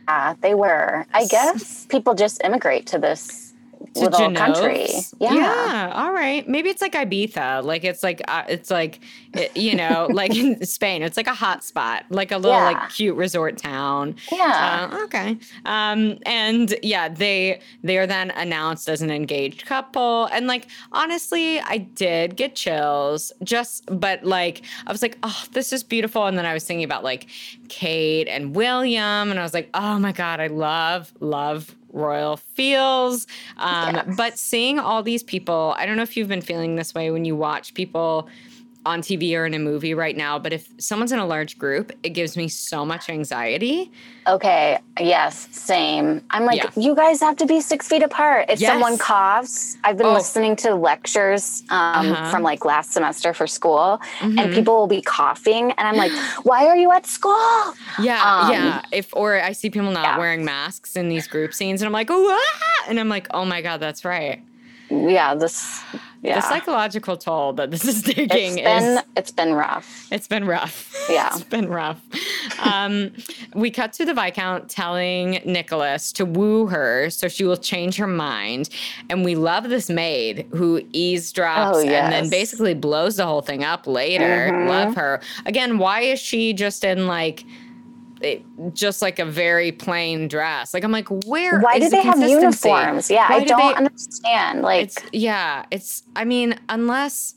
Yeah. They were. I guess people just immigrate to this to little Genoves? country. Yeah. Yeah. All right. Maybe it's like Ibiza. Like it's like uh, it's like it, you know, *laughs* like in Spain. It's like a hot spot, like a little Yeah. like cute resort town. Yeah. Uh, okay. Um, and yeah, they they are then announced as an engaged couple. And like honestly, I did get chills. Just but like I was like, oh, this is beautiful. And then I was thinking about like Kate and William, and I was like, oh my god, I love love royal feels. Um, Yes. But seeing all these people, I don't know if you've been feeling this way when you watch people on TV or in a movie right now, but if someone's in a large group, it gives me so much anxiety. Okay. Yes. Same. I'm like, Yeah. you guys have to be six feet apart. If Yes. someone coughs, I've been Oh. listening to lectures um, Uh-huh. from like last semester for school, Mhm. and people will be coughing, and I'm like, *gasps* why are you at school? Yeah, Um, yeah. If or I see people not yeah. wearing masks in these group scenes, and I'm like, oh, ah! and I'm like, oh my god, that's right. Yeah. This. Yeah. The psychological toll that this is *laughs* it's taking been is it's been rough. It's been rough. *laughs* Yeah. it's been rough. Um, we cut to the Viscount telling Nicholas to woo her so she will change her mind. And we love this maid who eavesdrops Oh, and then basically blows the whole thing up later. Mhm. Love her. Again, why is she just in like. It, just like a very plain dress. Like I'm like, where? Why is do the they have uniforms? Yeah, Why I do don't they- understand. Like, it's yeah it's i mean unless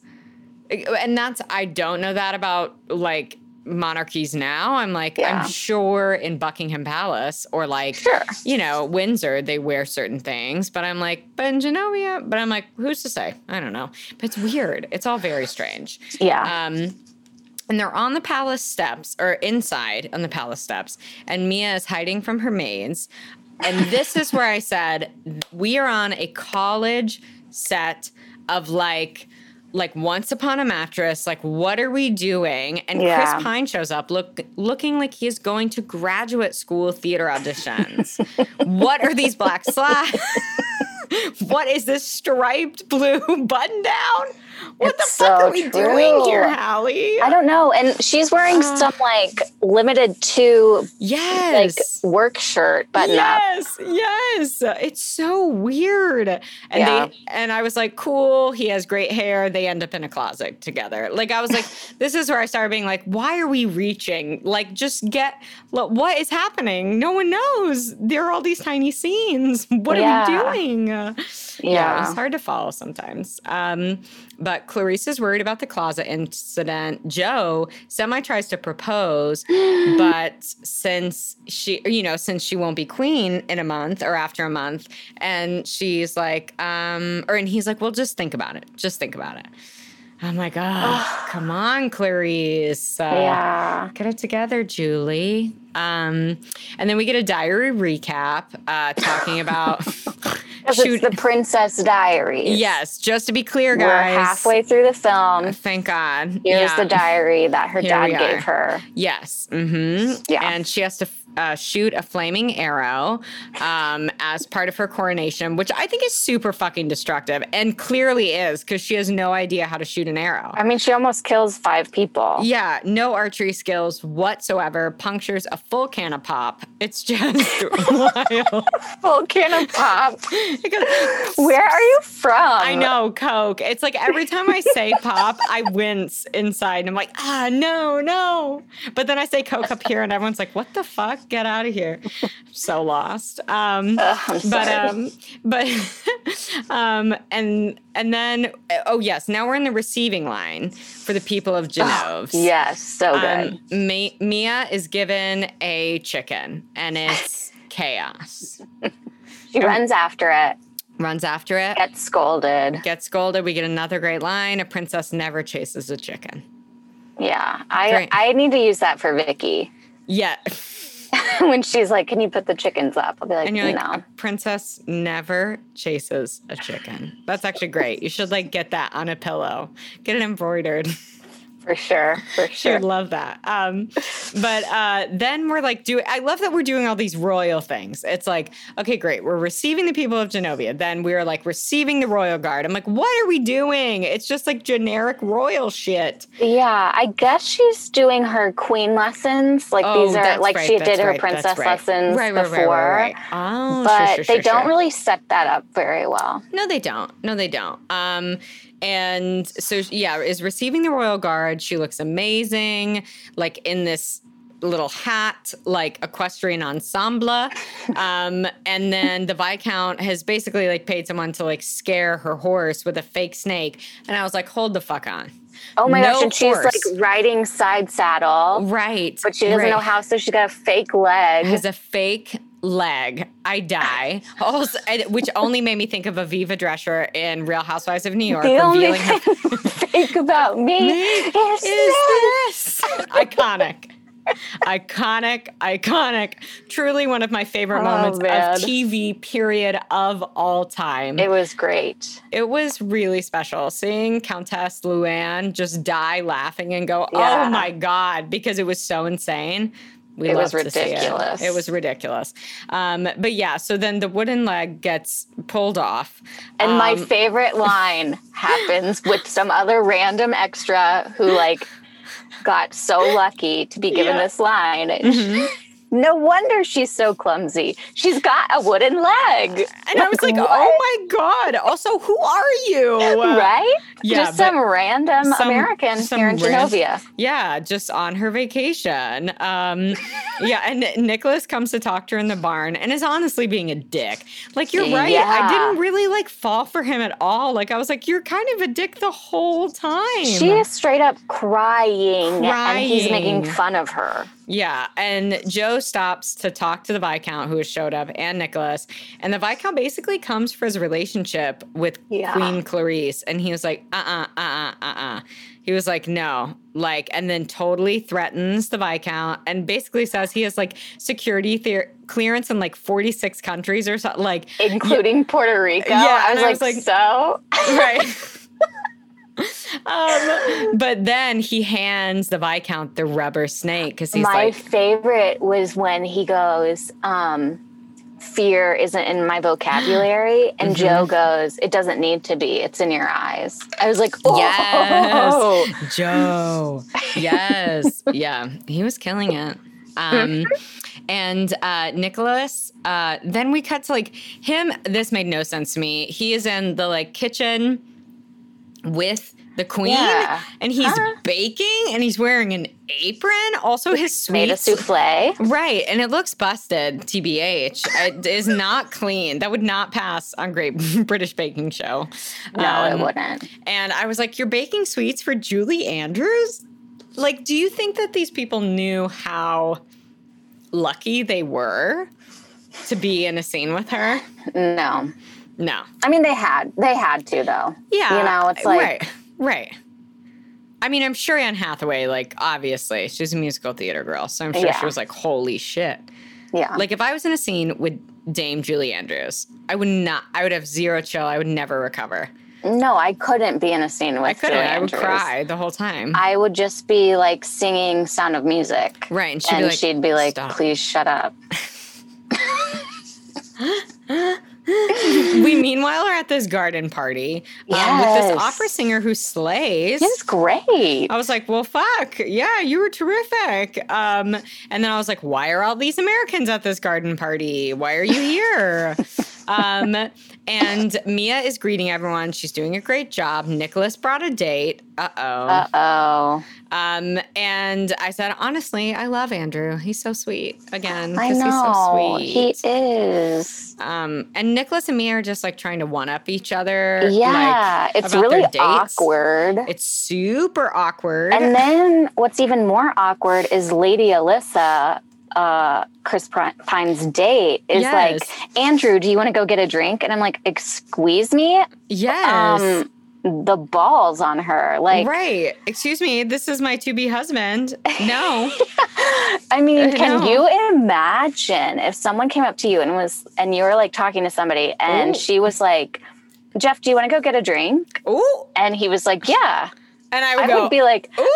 and that's i don't know that about like monarchies now i'm like Yeah. i'm sure in buckingham palace or like Sure. you know windsor they wear certain things but i'm like but in genovia but i'm like who's to say i don't know but it's weird it's all very strange yeah. um, and they're on the palace steps or inside on the palace steps, and Mia is hiding from her maids. And this is where I said we are on a college set of like like once upon a mattress. Like what are we doing? And Yeah. chris pine shows up look looking like he is going to graduate school theater auditions. What are these black slacks *laughs* what is this striped blue button down what It's the fuck so are we doing here true. hallie I don't know. And she's wearing Uh. some like limited to yes, like work shirt button up. yes, yes. It's so weird. And Yeah. they and I was like, cool, he has great hair. They end up in a closet together. Like I was like, *laughs* this is where I started being like, why are we reaching? Like just get look, what is happening? No one knows. There are all these tiny scenes. What Yeah. are we doing? Yeah, Yeah. it's hard to follow sometimes. Um, but Clarissa's worried about the closet incident. Joe semi tries to propose, *gasps* but since she, you know, since she won't be queen in a month or after a month, and she's like, um, or and he's like, well, just think about it. Just think about it. I'm like, oh, come on, Clarice. Uh, Yeah. Get it together, Julie. Um, and then we get a diary recap uh, talking about. *laughs* shoot, it's the Princess Diaries. yes, just to be clear, guys, We're halfway through the film. Thank God. Here's Yeah. the diary that her Here dad gave her. Yes. Mm-hmm. Yeah. And she has to uh, shoot a flaming arrow um, as part of her coronation, which I think is super fucking destructive and clearly is because she has no idea how to shoot an arrow. I mean, she almost kills five people. Yeah, no archery skills whatsoever. Punctures a full can of pop. It's just *laughs* wild. Full can of pop. Because Where are you from? I know Coke. It's like every time I say pop, I wince inside, and I'm like, ah, no, no. But then I say Coke up here, and everyone's like, what the fuck? *laughs* Get out of here. I'm so lost. Um, *laughs* I'm but um, but *laughs* um, and and then oh yes, now we're in the receiving line for the people of Genove. yes, so good. Um, Mi- Mia is given a chicken, and it's chaos. she runs after it, Runs after it. gets scolded. gets scolded. We get another great line. A princess never chases a chicken. Yeah, I Great. I need to use that for Vicky Yeah. *laughs* when she's like, "Can you put the chickens up?" I'll be like, And you're like, "No." a princess never chases a chicken. That's actually great. You should like get that on a pillow. Get it embroidered. *laughs* For sure, for *laughs* sure. would love that. Um, but uh, then we're like, do I love that we're doing all these royal things. It's like, okay, great. We're receiving the people of Genovia. Then we're like receiving the royal guard. I'm like, what are we doing? It's just like generic royal shit. Yeah, I guess she's doing her queen lessons. Like Oh, these are like right, she did her right, princess right. lessons before. Oh, But sure, sure, they sure, don't really set that up very well. No, they don't. No, they don't. Um, and so yeah, is receiving the royal guard. She looks amazing, like in this little hat, like equestrian ensemble. Um, and then the viscount has basically like paid someone to like scare her horse with a fake snake. And I was like, hold the fuck on. Oh my No gosh, and she's horse. like riding side saddle, Right. but she doesn't right. know how, so she's got a fake leg. has a fake leg. I die. *laughs* Also, which only made me think of Aviva Drescher in Real Housewives of New York, the only her *laughs* thing fake about me is, is this. this iconic iconic iconic truly one of my favorite Oh, moments man. of tv period of all time It was great. it was really special seeing countess luann just die laughing and go oh Yeah. oh my god because it was so insane we It was see it. ridiculous. It. was ridiculous. Um, but yeah, so then the wooden leg gets pulled off. And my Um, favorite line *laughs* happens with some other random extra who like got so lucky to be given Yeah. this line. mhm. No wonder she's so clumsy. She's got a wooden leg. And I was like, what? oh my God. Also, who are you? right? Yeah, Just some random some- American some here in ran- Genovia. Yeah, just on her vacation. Um, *laughs* yeah, and Nicholas comes to talk to her in the barn and is honestly being a dick. Like, you're right. I didn't really like fall for him at all. Like, I was like, you're kind of a dick the whole time. She is straight up crying, and he's making fun of her. Yeah, and Joe stops to talk to the Viscount who has showed up and Nicholas. And the Viscount basically comes for his relationship with Yeah. Queen Clarice. And he was like, uh uh, uh uh, uh uh. He was like, no. Like, and then totally threatens the Viscount and basically says he has like security clearance in like 46 countries or something. Like, Including Puerto Rico. Yeah, I was, I like, was like- so *laughs* right. *laughs* um, but then he hands the Viscount the rubber snake because he's my like, favorite was when he goes, um, fear isn't in my vocabulary. *gasps* And Mm-hmm. Joe goes, it doesn't need to be. It's in your eyes. I was like, oh, Yes, *laughs* Joe. Yes, yeah, he was killing it. Um, and uh, Nicholas. Uh, then we cut to like him. This made no sense to me. He is in the like kitchen with the queen, Yeah. and he's Huh? baking, and he's wearing an apron. Also, his made a souffle. Right, and it looks busted. Tbh, it is not clean. That would not pass on Great *laughs* British Baking Show. No, Um, it wouldn't. and I was like, You're baking sweets for Julie Andrews? Like, do you think that these people knew how lucky they were to be in a scene with her? No. No. I mean, they had. They had to, though. Yeah. You know, it's like, Right, right. I mean, I'm sure Anne Hathaway, like, obviously, she's a musical theater girl. So I'm sure Yeah. she was like, Holy shit. yeah. Like, if I was in a scene with Dame Julie Andrews, I would not, I would have zero chill. I would never recover. no, I couldn't be in a scene with I couldn't. Julie I would Andrews. cry the whole time. I would just be like singing Sound of Music. right. And she'd and be like, she'd be like, please shut up. *laughs* *laughs* *laughs* *laughs* we meanwhile are at this garden party um, with this opera singer who slays. It's great. I was like, well, fuck. Yeah, you were terrific. Um, and then I was like, why are all these Americans at this garden party? Why are you here? *laughs* um, and Mia is greeting everyone. She's doing a great job. Nicholas brought a date. Uh oh. Uh oh. um, and I said, honestly, I love Andrew. He's so sweet. Again, I because know. he's so sweet. He is. Um, and Nicholas and Mia are just like trying to one up each other. Yeah. like, it's about their really dates. awkward. It's super awkward. And then what's even more awkward is Lady Alyssa, uh, Chris Pine's date, is Yes. like, Andrew, do you want to go get a drink? And I'm like, excuse me? yes. Um, the balls on her. Like, right. Excuse me. This is my to be husband. No. *laughs* I mean, can know. you imagine if someone came up to you and was, and you were like talking to somebody and Ooh. she was like, Jeff, do you want to go get a drink? Ooh. And he was like, yeah. And I would I go, would be like, Ooh.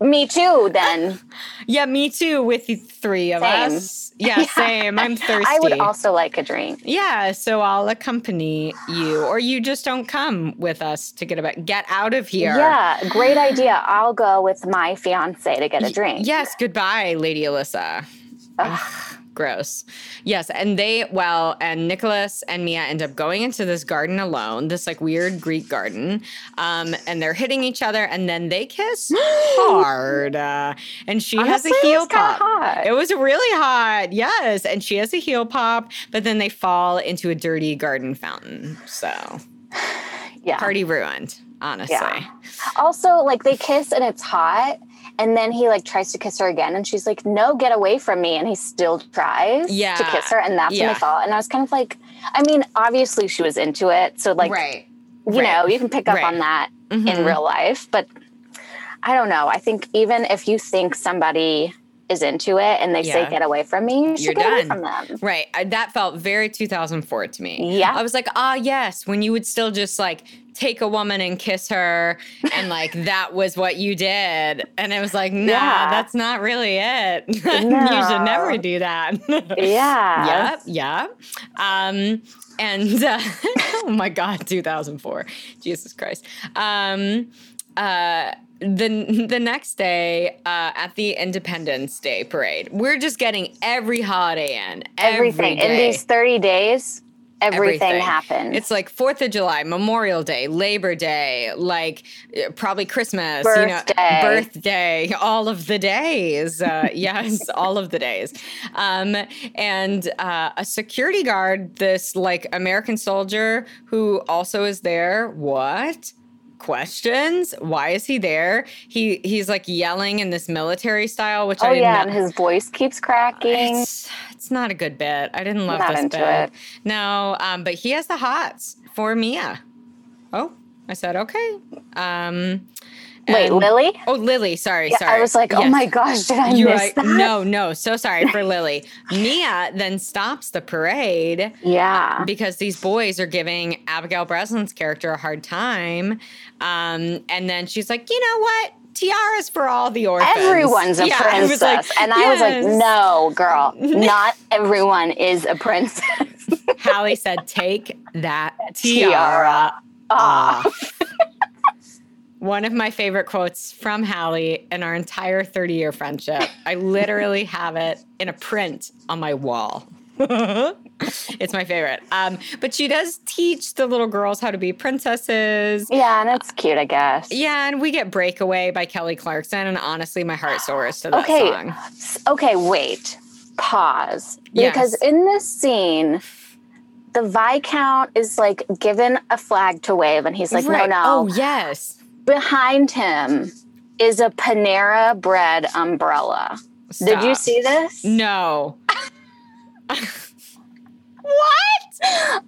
Me too. Then Yeah, me too. With the three of Same. us. Yeah, *laughs* same. I'm thirsty. I would also like a drink. Yeah, so I'll accompany you, or you just don't come with us to get a about get out of here. Yeah, great idea. I'll go with my fiance to get a drink. Yes, goodbye, Lady Alyssa. Gross. Yes, and they well, and Nicholas and Mia end up going into this garden alone, this like weird Greek garden, um, and they're hitting each other, and then they kiss *gasps* hard, uh, and she Honestly, has a heel kinda pop. hot. It was really hot, yes, and she has a heel pop, but then they fall into a dirty garden fountain. So *sighs* Yeah. party ruined, honestly. Yeah. Also, like they kiss and it's hot, and then he like tries to kiss her again, and she's like, "No, get away from me!" And he still tries Yeah. to kiss her, and that's when Yeah. they fall. And I was kind of like, I mean, obviously she was into it, so like, right. you right. know, you can pick up Right. on that in Mhm. real life, but I don't know. I think even if you think somebody is into it and they Yeah. say get away from me, you You're get away done. from them. Right. I, that felt very 2004 to me. Yeah. I was like, ah, yes, when you would still just like take a woman and kiss her, and like *laughs* that was what you did. And it was like, nah, Yeah. that's not really it. *laughs* you should never do that. *laughs* Yeah. Yep. Yep. Um, and uh, oh my God, 2004. Jesus Christ. Um, uh, the the next day uh, at the Independence Day parade, we're just getting every holiday in. Everything every in these 30 days, everything, Everything. happens. It's like Fourth of July, Memorial Day, Labor Day, like uh, probably Christmas, you know, Birthday. birthday, all of the days. Uh, *laughs* yes, all of the days. Um, and uh, a security guard, this like American soldier who also is there. What? Questions? Why is he there? He he's like yelling in this military style, which oh I yeah, not- and his voice keeps cracking. it's, it's not a good bit. I didn't love Not this into bit. it. No, um, but he has the hots for Mia. Oh, I said okay. Um, Wait, Lily? Oh, Lily. Sorry, Yeah, sorry. I was like, oh my gosh, did I You were miss like, that? no, no, so sorry for *laughs* Lily. Mia then stops the parade Yeah. because these boys are giving Abigail Breslin's character a hard time. Um, and then she's like, you know what? Tiaras for all the orphans. Everyone's a Yeah, princess. was like, and I was like, no, girl, *laughs* not everyone is a princess. Hallie said, take that *laughs* Tiara tiara off. One of my favorite quotes from Hallie in our entire 30 year friendship. I literally have it in a print on my wall. *laughs* it's my favorite. Um, but she does teach the little girls how to be princesses. yeah, and it's cute, I guess. Yeah, and we get Breakaway by Kelly Clarkson. And honestly, my heart soars to that Okay. song. Okay, wait. Pause. Yes. Because in this scene, the Viscount is like given a flag to wave, and he's like, Right. no, no. Oh, yes. Behind him is a Panera bread umbrella. Did you see this? No. *laughs* what?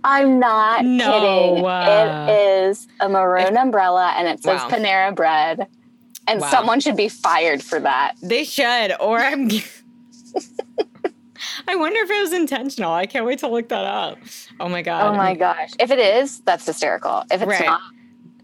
I'm not No, kidding. uh, it is a maroon umbrella and it says Wow. Panera bread. And Wow. someone should be fired for that. They should, or I'm. *laughs* I wonder if it was intentional. I can't wait to look that up. Oh my god. Oh my gosh. If it is, that's hysterical. If it's Right. not,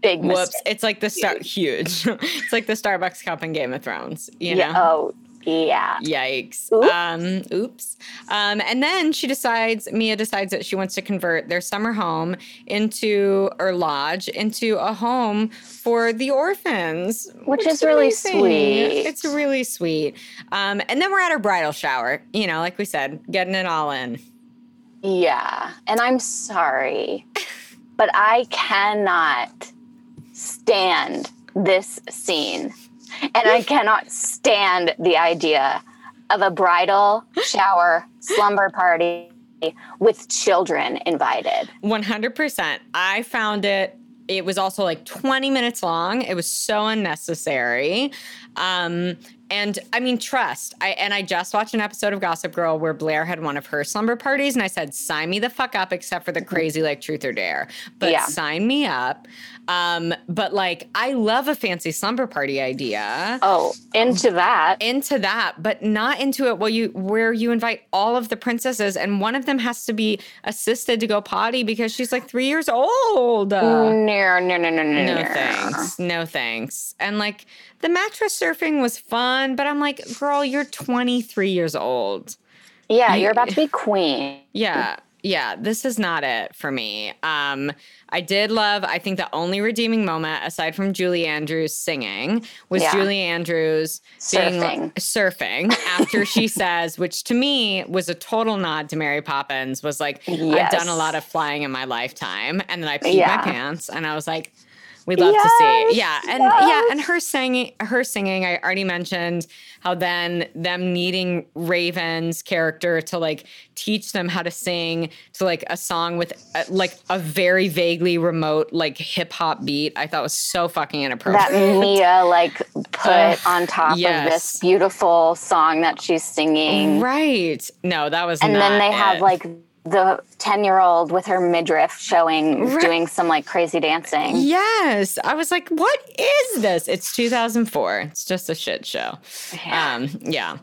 big Whoops! It's like the star huge. *laughs* it's like the Starbucks cup in Game of Thrones. You know. Yeah. Oh, yeah. Yikes. Oops. Um, oops. Um, and then she decides, Mia decides that she wants to convert their summer home into, or lodge, into a home for the orphans. Which is really sweet. It's really sweet. Um, and then we're at our bridal shower, you know, like we said, getting it all in. Yeah. And I'm sorry, but I cannot stand this scene. And I cannot stand the idea of a bridal *gasps* shower slumber party with children invited. 100%. I found it. It was also like 20 minutes long. It was so unnecessary. Um, and I mean, trust. I and I just watched an episode of Gossip Girl where Blair had one of her slumber parties, and I said, "Sign me the fuck up," except for the crazy like Truth or Dare. But Yeah. sign me up. Um, but like, I love a fancy slumber party idea Oh, into that. into that, but not into it where you where you invite all of the princesses and one of them has to be assisted to go potty because she's like three years old. No, no, no, no, no, no. no thanks. No thanks. And like the mattress surfing was fun, but I'm like, girl, you're 23 years old. Yeah, you're about to be *laughs* queen. Yeah. Yeah, this is not it for me. Um, I did love, I think the only redeeming moment, aside from Julie Andrews singing, was Yeah. Julie Andrews being Surfing. surfing after she *laughs* says, which to me was a total nod to Mary Poppins, was like, I've done a lot of flying in my lifetime. And then I peed Yeah. my pants and I was like, We'd love to see. Yeah. And yeah, and her singing her singing, I already mentioned how then them needing Raven's character to like teach them how to sing to like a song with uh, like a very vaguely remote like hip hop beat. I thought was so fucking inappropriate. That Mia like put Ugh, on top of this beautiful song that she's singing. Right. No, that was and then they have like the 10 year old with her midriff showing Right. doing some like crazy dancing Yes. I was like, what is this? It's 2004. It's just a shit show. Yeah. Um, yeah.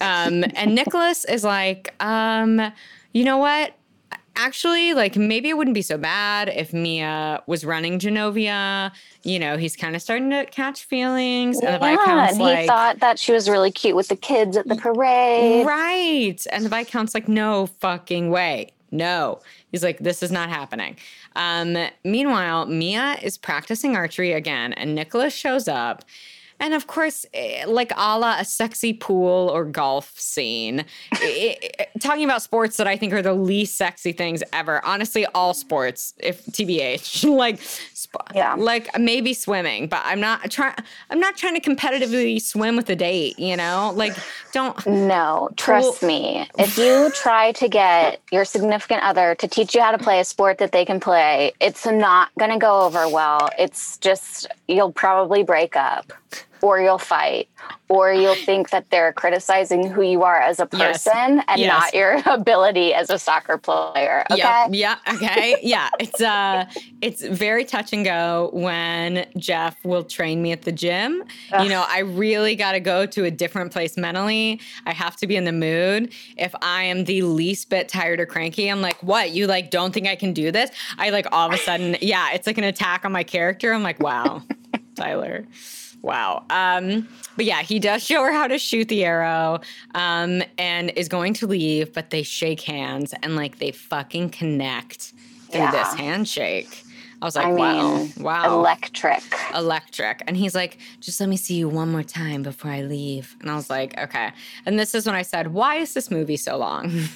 Um, and Nicholas is like, um, you know what? Actually, like maybe it wouldn't be so bad if Mia was running Genovia. You know, he's kind of starting to catch feelings. And the yeah, Viscount's and like, he thought that she was really cute with the kids at the parade Right. And the Viscount's like, no fucking way. No. He's like, this is not happening. Um, meanwhile, Mia is practicing archery again, and Nicholas shows up. And of course, eh, like a la a sexy pool or golf scene, eh, talking about sports that I think are the least sexy things ever. Honestly, all sports, if TBH, *laughs* like, sp- Yeah. like maybe swimming, but I'm not trying. I'm not trying to competitively swim with a date. You know, like don't. no trust me if you *laughs* try to get your significant other to teach you how to play a sport that they can play it's not going to go over well it's just you'll probably break up or you'll fight or you'll think that they're criticizing who you are as a Yes. person and Yes. not your *laughs* ability as a soccer player okay Yeah, yeah, okay, yeah. It's uh, it's very touch and go when Jeff will train me at the gym. You know, I really got to go to a different place mentally. I have to be in the mood. If I am the least bit tired or cranky, I'm like, what? You like don't think I can do this? I like all of a sudden, yeah, it's like an attack on my character. I'm like, wow, *laughs* Tyler. Wow. Um, but yeah, he does show her how to shoot the arrow um, and is going to leave, but they shake hands and like they fucking connect through Yeah. this handshake. I was like, I wow, mean, wow. electric. Electric. And he's like, just let me see you one more time before I leave. And I was like, okay. And this is when I said, why is this movie so long? *laughs*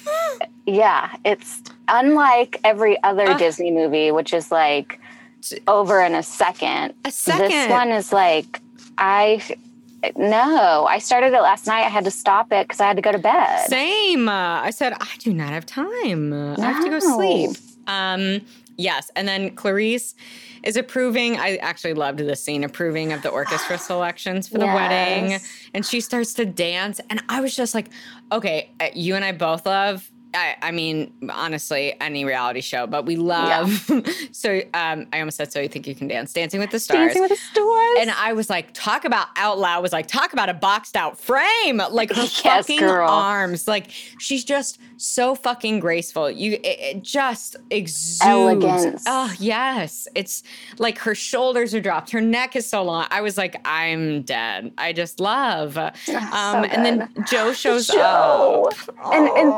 Yeah, it's unlike every other Ugh. Disney movie, which is like over in a second. A second. This one is like, I no, I started it last night. I had to stop it because I had to go to bed. Same. Uh, I said, I do not have time. Uh, I have to go sleep. Um, yes. And then Clarice is approving. I actually loved this scene, approving of the orchestra *gasps* selections for the wedding. And she starts to dance. And I was just like, okay, you and I both love. I, I mean, honestly, any reality show, but we love. *laughs* so, um, I almost said, so you think you can dance? Dancing with the Stars. Dancing with the Stars. And I was like, talk about out loud, was like, talk about a boxed out frame. Like her *laughs* Yes, fucking girl. arms. Like she's just so fucking graceful. You it, it just exudes Elegance. Oh, yes. It's like her shoulders are dropped. Her neck is so long. I was like, I'm dead. I just love. Um, and then Joe *gasps* shows Joe. up. and and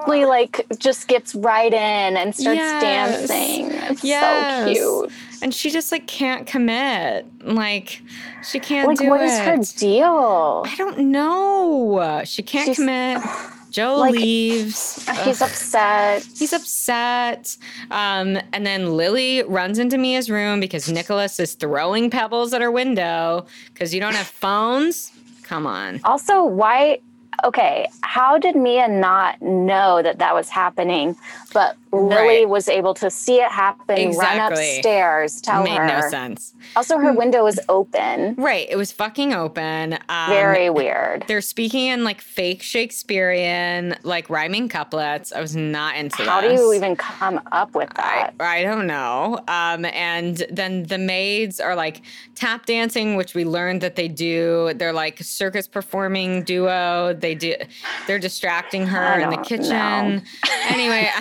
perfectly like just gets right in and starts Yes. dancing. It's Yes. so cute. And she just like can't commit. Like she can't Like, do what it. is her deal? I don't know. She can't She's- commit. *sighs* Joe Like, leaves. *sighs* He's upset. He's upset. Um, and then Lily runs into Mia's room because Nicholas is throwing pebbles at her window because you don't have phones. Come on. Also, why? Okay, how did Mia not know that that was happening? But Lily Right. was able to see it happen, run upstairs, tell Made her. no sense. Also, her window was open. Right. It was fucking open. Um, Very weird. They're speaking in like fake Shakespearean, like rhyming couplets. I was not into How do you even come up with that? I don't know. Um, and then the maids are like tap dancing, which we learned that they do. They're like circus performing duo. They do. They're distracting her in the kitchen. know. Anyway, *laughs*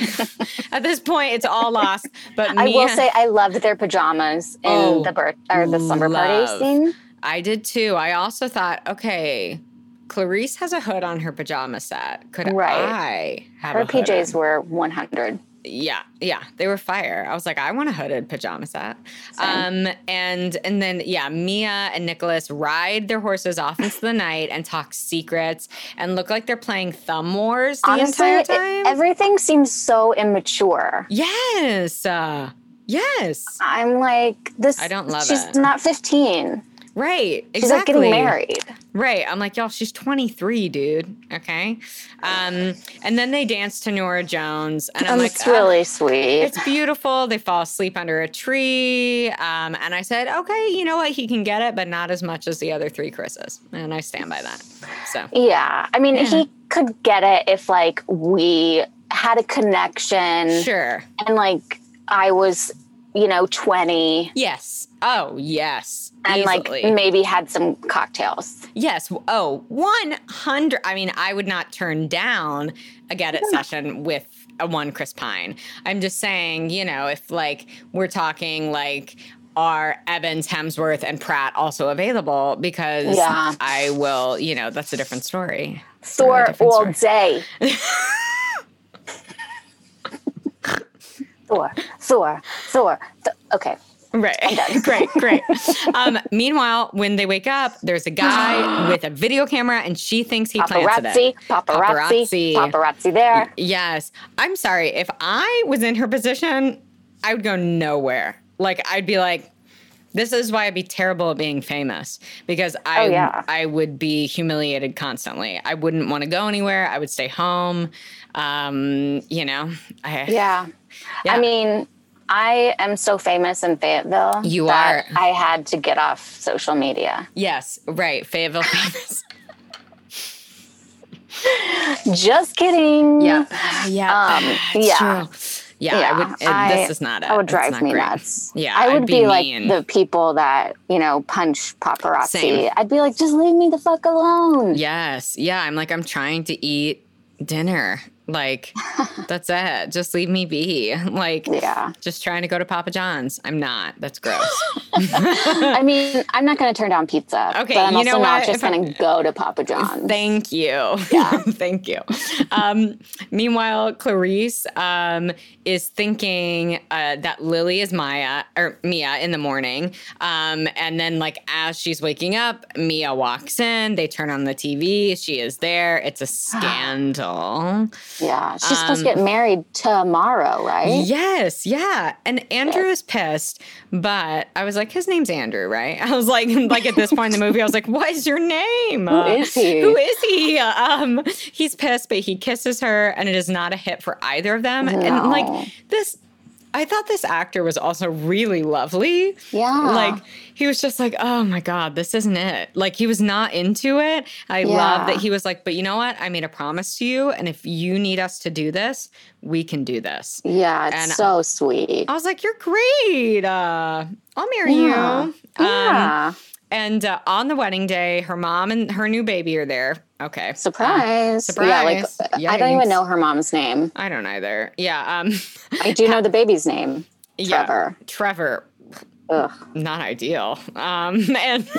*laughs* *laughs* at this point, it's all lost. But I will say I loved their pajamas in Oh, the birth or the slumber party scene. I did too. I also thought, okay, Clarice has a hood on her pajama set. Could Right. I have Her a PJs on- were 100. Yeah, yeah, they were fire. I was like, I want a hooded pajama set. Um, and and then yeah, Mia and Nicholas ride their horses off into the night and talk secrets and look like they're playing thumb wars the Honestly, entire it- time. everything seems so immature. yes, uh, yes, I'm like, this. I don't love she's it. not 15. Right, She's exactly. like getting married. Right. I'm like, y'all, she's 23, dude. Okay. Um, and then they dance to Norah Jones. And I'm like, it's "Oh, really sweet. it's beautiful. They fall asleep under a tree. Um, and I said, okay, you know what? He can get it, but not as much as the other three Chris's. And I stand by that. So, yeah. I mean, Yeah. he could get it if like we had a connection sure. and like I was, you know, 20 Yes. Oh, yes. and Easily. like maybe had some cocktails. Yes. Oh, 100. I mean, I would not turn down a get it session with a one Chris Pine. I'm just saying, you know, if like we're talking like, are Evans, Hemsworth, and Pratt also available? Because Yeah. I will, you know, that's a different story. Thor different all day. *laughs* Thor, Thor, Thor. Th- okay. Right. *laughs* great, great. *laughs* Um, meanwhile, when they wake up, there's a guy *gasps* with a video camera and she thinks he planted Paparazzi, it. paparazzi, paparazzi, there. Yes. I'm sorry. If I was in her position, I would go nowhere. Like I'd be like, this is why I'd be terrible at being famous because I Oh, yeah. I would be humiliated constantly. I wouldn't want to go anywhere. I would stay home. Um, you know. I, Yeah. Yeah. I mean, I am so famous in Fayetteville. You that are. I had to get off social media. Yes. Right. Fayetteville *laughs* famous. Just kidding. yeah. Yeah. Um, yeah. true. Yeah, I would. it- I- this is not it. That would drive me great. nuts. Yeah, I I'd be be, like the people that you know punch paparazzi. Same. I'd be like, just leave me the fuck alone. Yes. Yeah. I'm like, I'm trying to eat dinner. Like, that's it. Just leave me be. *laughs* Like, Yeah. just trying to go to Papa John's. I'm not. That's gross. *laughs* I mean, I'm not going to turn down pizza. Okay, but I'm you also know not what? just going to go to Papa *laughs* John's. Thank you. Yeah. Thank you. Um, meanwhile, Clarice um, is thinking uh, that Lily is Maya or Mia in the morning. Um, and then, like, as she's waking up, Mia walks in. They turn on the TV. She is there. It's a *gasps* scandal. Yeah, she's supposed Um, to get married tomorrow, right? Yes, yeah. And Andrew is pissed, but I was like, his name's Andrew, right? *laughs* I was like, like at this point in the movie, I was like, what is your name? Who is he? Who is he? Um, he's pissed, but he kisses her, and it is not a hit for either of them. And like this, I thought this actor was also really lovely. Yeah. Like he was just like, oh my God, this isn't it. Like he was not into it. I love that he was like, but you know what? I made a promise to you. And if you need us to do this, we can do this. Yeah, it's And- so sweet. I was like, you're great. Uh, I'll marry Yeah. you. Um, yeah. and uh, on the wedding day, her mom and her new baby are there. Okay. Surprise. Surprise! Yeah, like surprise. I don't even know her mom's name. I don't either. Yeah. Um, I do know *laughs* the baby's name. yeah. Trevor. Trevor. Ugh. not ideal. Um, *laughs* and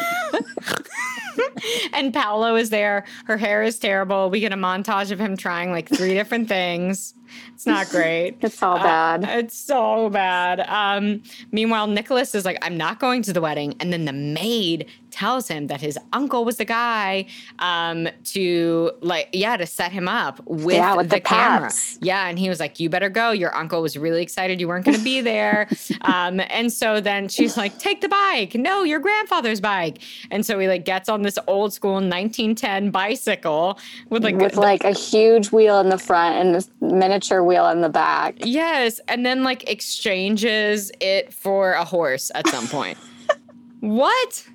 and Paolo is there. Her hair is terrible. We get a montage of him trying like three different things. It's not great. *laughs* It's all Uh, bad. it's so bad. Um, meanwhile, Nicholas is like, I'm not going to the wedding. And then the maid tells him that his uncle was the guy um, to like, yeah, to set him up with, Yeah, with the, the camera. Yeah. And he was like, You better go. Your uncle was really excited you weren't going to be *laughs* there. um, and so then she's like, Take the bike. No, your grandfather's bike. And so he like gets on this old school 1910 bicycle with like, with like a huge wheel in the front and this miniature wheel in the back. Yes, and then like exchanges it for a horse at some point. *laughs* what?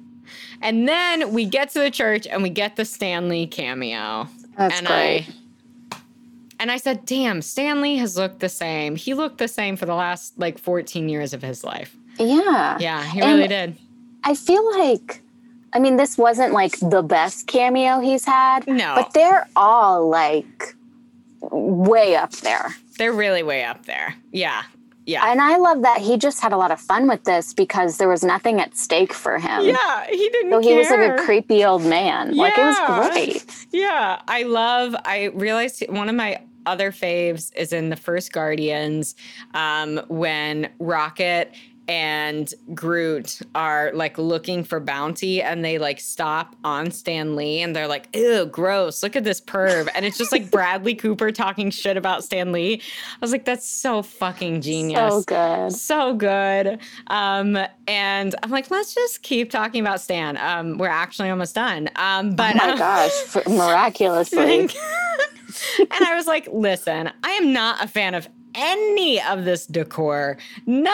And then we get to the church and we get the Stan Lee cameo. That's and great. I and I said, "Damn, Stan Lee has looked the same. He looked the same for the last like 14 years of his life." yeah. Yeah, he And- really did. I feel like, I mean, this wasn't like the best cameo he's had. No. But they're all like way up there. They're really way up there. Yeah. Yeah. And I love that he just had a lot of fun with this because there was nothing at stake for him. yeah, he didn't So he was like a creepy old man. Like it was great. Yeah, I love. I realized one of my other faves is in the first Guardians um, when Rocket and Groot are like looking for bounty and they like stop on Stan Lee and they're like, ew, gross, look at this perv. And it's just like Bradley Cooper talking shit about Stan Lee. I was like, that's so fucking genius So good. so good. Um, and I'm like, let's just keep talking about Stan. Um, we're actually almost done. Um, but oh my uh, gosh, miraculously. *laughs* and I was like, listen, I am not a fan of any of this decor. None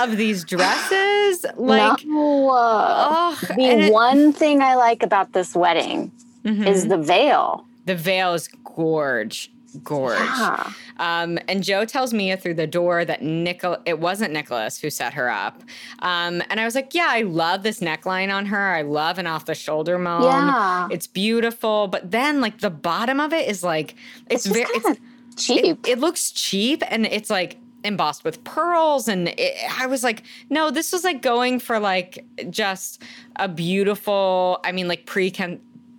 of these dresses. Like, no. oh, the and it- one thing I like about this wedding Mhm. is the veil. the veil is gorge. Gorge. Yeah. Um, and Joe tells Mia through the door that Nicol it wasn't Nicholas who set her up. Um, and I was like, yeah, I love this neckline on her. I love an off the shoulder moan. Yeah. It's beautiful. But then like the bottom of it is like it's, It's very it's cheap. it, it looks cheap and it's like embossed with pearls and it, i was like no this was like going for like just a beautiful i mean like pre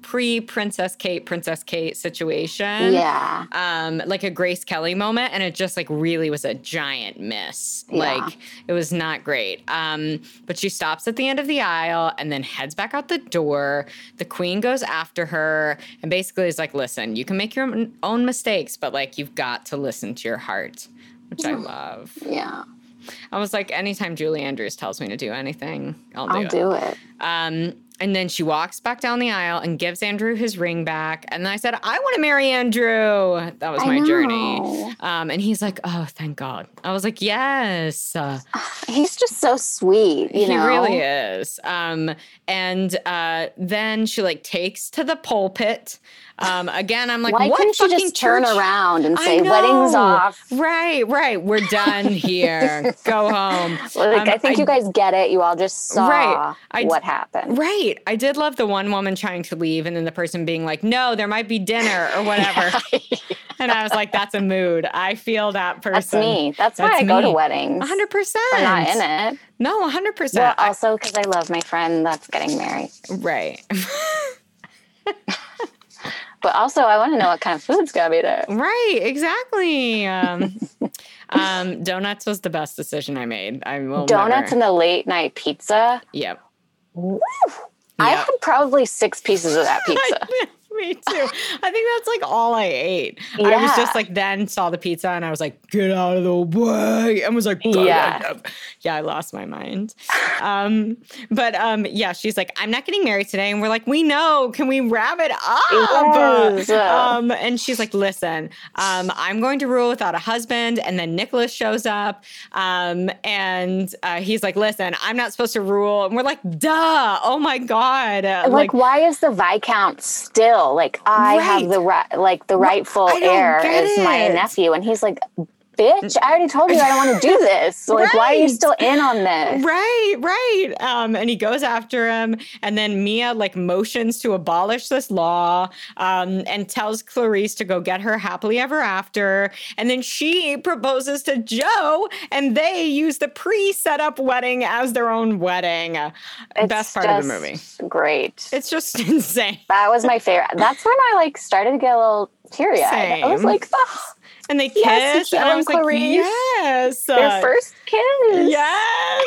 pre princess kate princess kate situation yeah. um like a grace kelly moment and it just like really was a giant miss Yeah. like it was not great um but she stops at the end of the aisle and then heads back out the door the queen goes after her and basically is like listen you can make your own- mistakes but like you've got to listen to your heart which i love Yeah. i was like anytime julie andrews tells me to do anything i'll do I'll it do it. um, and then she walks back down the aisle and gives Andrew his ring back. And then I said, I want to marry Andrew. That was my journey. Um, and he's like, Oh, thank God. I was like, Yes. Uh, *sighs* He's just so sweet, you he know. really is. Um, and uh, then she like takes to the pulpit. Um, again, I'm like, Why what couldn't fucking just turn around and say weddings off? Right, right. We're done *laughs* here. Go home. *laughs* Like Um, I think you guys get it. You all just saw Right. I- what happened. Right. I did love the one woman trying to leave and then the person being like, no, there might be dinner or whatever. *laughs* and I was like, that's a mood. I feel that person. That's me. That's, why That's I go to weddings. 100%. I'm not in it. No, 100%. Well, also because I love my friend that's getting married. right. But also, I want to know what kind of food's gonna be there. right. Exactly. Um, *laughs* um, donuts was the best decision I made. I will Donuts never. and the late night pizza. Yep. I Yep. had probably six pieces of that *laughs* pizza. *laughs* Me too. I think that's like all I ate. I was just like then saw the pizza and I was like, get out of the way. And was like, Yeah. yeah, I lost my mind. Um, but um, yeah, she's like, I'm not getting married today. And we're like, we know. Can we wrap it up? Yes. Um, and she's like, listen, um, I'm going to rule without a husband. And then Nicholas shows up. Um, and uh, he's like, listen, I'm not supposed to rule. And we're like, duh. Oh my God. Uh, like, why is the viscount still like I Right. have the right, like the rightful heir is my nephew, and he's like, "Bitch, I already told you I don't want to do this. *laughs* Like, why are you still in on this?" Right, right. Um, and he goes after him, and then Mia like motions to abolish this law, um, and tells Clarice to go get her happily ever after. And then she proposes to Joe, and they use the pre-set up wedding as their own wedding. It's Best part of the movie. Great. It's just *laughs* insane. That was my favorite. That's when I like started to get a little teary eyed. I was like, oh, And they Yes, kiss, and I was and like, Clarice. yes. their uh, first kiss. Yes.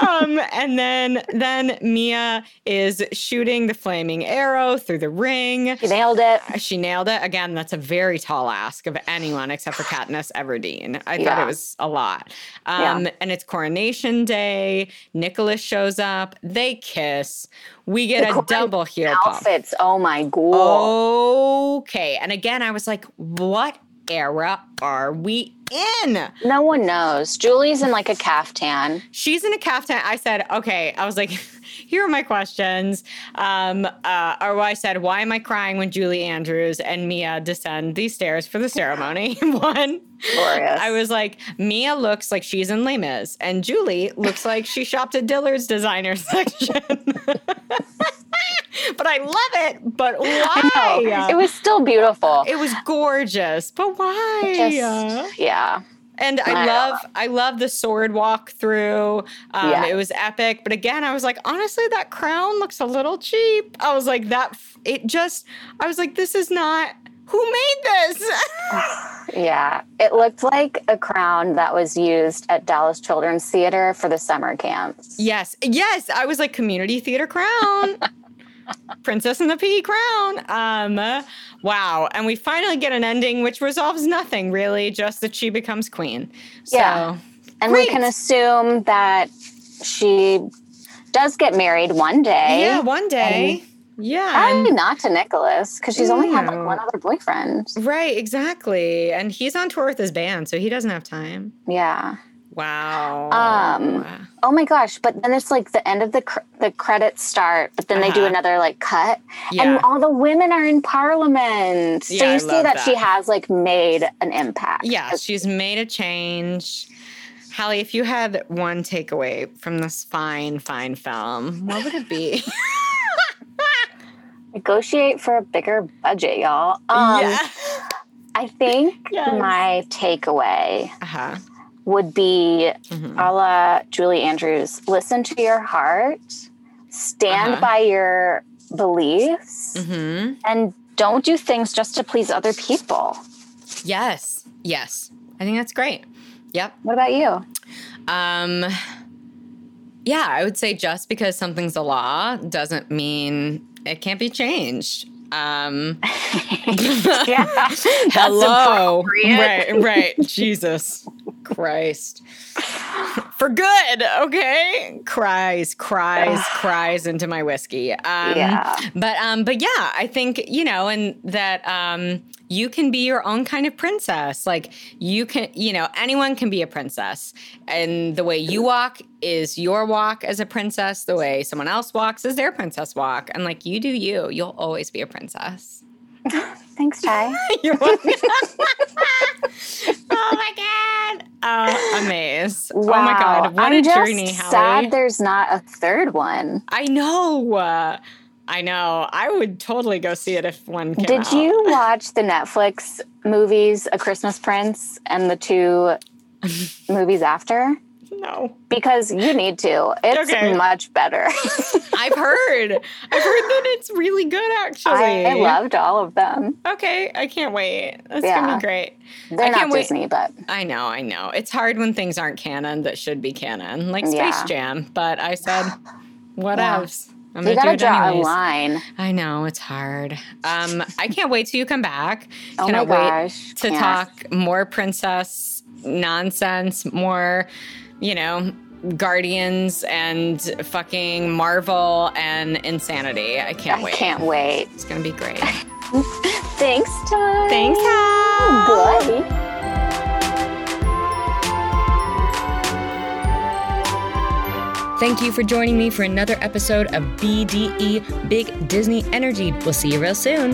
um, and then then Mia is shooting the flaming arrow through the ring. She nailed it. She nailed it. Again, that's a very tall ask of anyone except for Katniss Everdeen. I thought it was a lot. Um, And it's coronation day. Nicholas shows up. They kiss. We get The a double heel. Outfits. Oh my god. Okay. And again, I was like, what era are we in? No one knows. Julie's in like a caftan. She's in a caftan. I said, okay. I was like, *laughs* here are my questions. Um, uh, or I said, why am I crying when Julie Andrews and Mia descend these stairs for the ceremony? *laughs* One. Glorious. I was like, Mia looks like she's in Les Mis, and Julie looks like she shopped at Dillard's designer *laughs* section. but I love it. But why? It was still beautiful. It was gorgeous, but why? Just, yeah. And I, I love, I love the sword walk through. Um, Yeah. It was epic. But again, I was like, honestly, that crown looks a little cheap. I was like, that, it just, I was like, this is not, who made this? *laughs* Yeah, it looked like a crown that was used at Dallas Children's Theater for the summer camps. yes, yes. I was like, community theater crown. *laughs* Princess and the Pea crown. Um, wow. And we finally get an ending which resolves nothing really, just that she becomes queen. So, Yeah. And Great. we can assume that she does get married one day. yeah, one day. Yeah. Probably and- not to Nicholas because she's only had like one other boyfriend. right, exactly. And he's on tour with his band, so he doesn't have time. Yeah. Wow. Um, Wow. Oh my gosh! But then it's like the end of the cr- the credits start, but then they do Uh-huh. another like cut, Yeah. and all the women are in Parliament. So you see love that, she has like made an impact. Yeah, she's made a change. Hallie, if you had one takeaway from this fine, fine film, what would it be? *laughs* Negotiate for a bigger budget, y'all. Um, yeah. I think *laughs* Yes. my takeaway Uh-huh. Would be Mhm. a la Julie Andrews listen to your heart, stand Uh-huh. by your beliefs, Mhm. and don't do things just to please other people. Yes. Yes. I think that's great. Yep. What about you? Um yeah, I would say just because something's a law doesn't mean it can't be changed. Um *laughs* yeah. *laughs* Hello. Right, right. Jesus *laughs* Christ. For good, okay? Cries, cries, cries into my whiskey. Um Yeah. but um but yeah, I think, you know, and that um you can be your own kind of princess. Like you can, you know, anyone can be a princess. And the way you walk is your walk as a princess. The way someone else walks is their princess walk. And like you do you, you'll always be a princess. *laughs* Thanks, Ty. *laughs* You're welcome. *laughs* oh my god! Uh, amazed. Oh my god! What I'm a journey, sad there's not a third one. I know. Uh, I know. I would totally go see it if one came Did out. you watch the Netflix movies A Christmas Prince and the two movies after? No. Because you need to. It's Okay. much better. *laughs* I've heard. I've heard that it's really good. Actually, I loved all of them. Okay, I can't wait. That's gonna be great. They're I can't wait. Disney, but I know, I know. It's hard when things aren't canon that should be canon, like Space Yeah. Jam. But I said, *sighs* what Yeah. else? I'm you gotta draw anyways. a line. I know it's hard. Um, I can't wait till you come back. Oh Cannot my wait gosh. to Yeah. talk more princess nonsense, more, you know, guardians and fucking Marvel and insanity. I can't I wait. I can't wait. It's gonna be great. *laughs* Thanks, Ty. Thanks, Hal. Bye. Thank you for joining me for another episode of BDE Big Disney Energy. We'll see you real soon.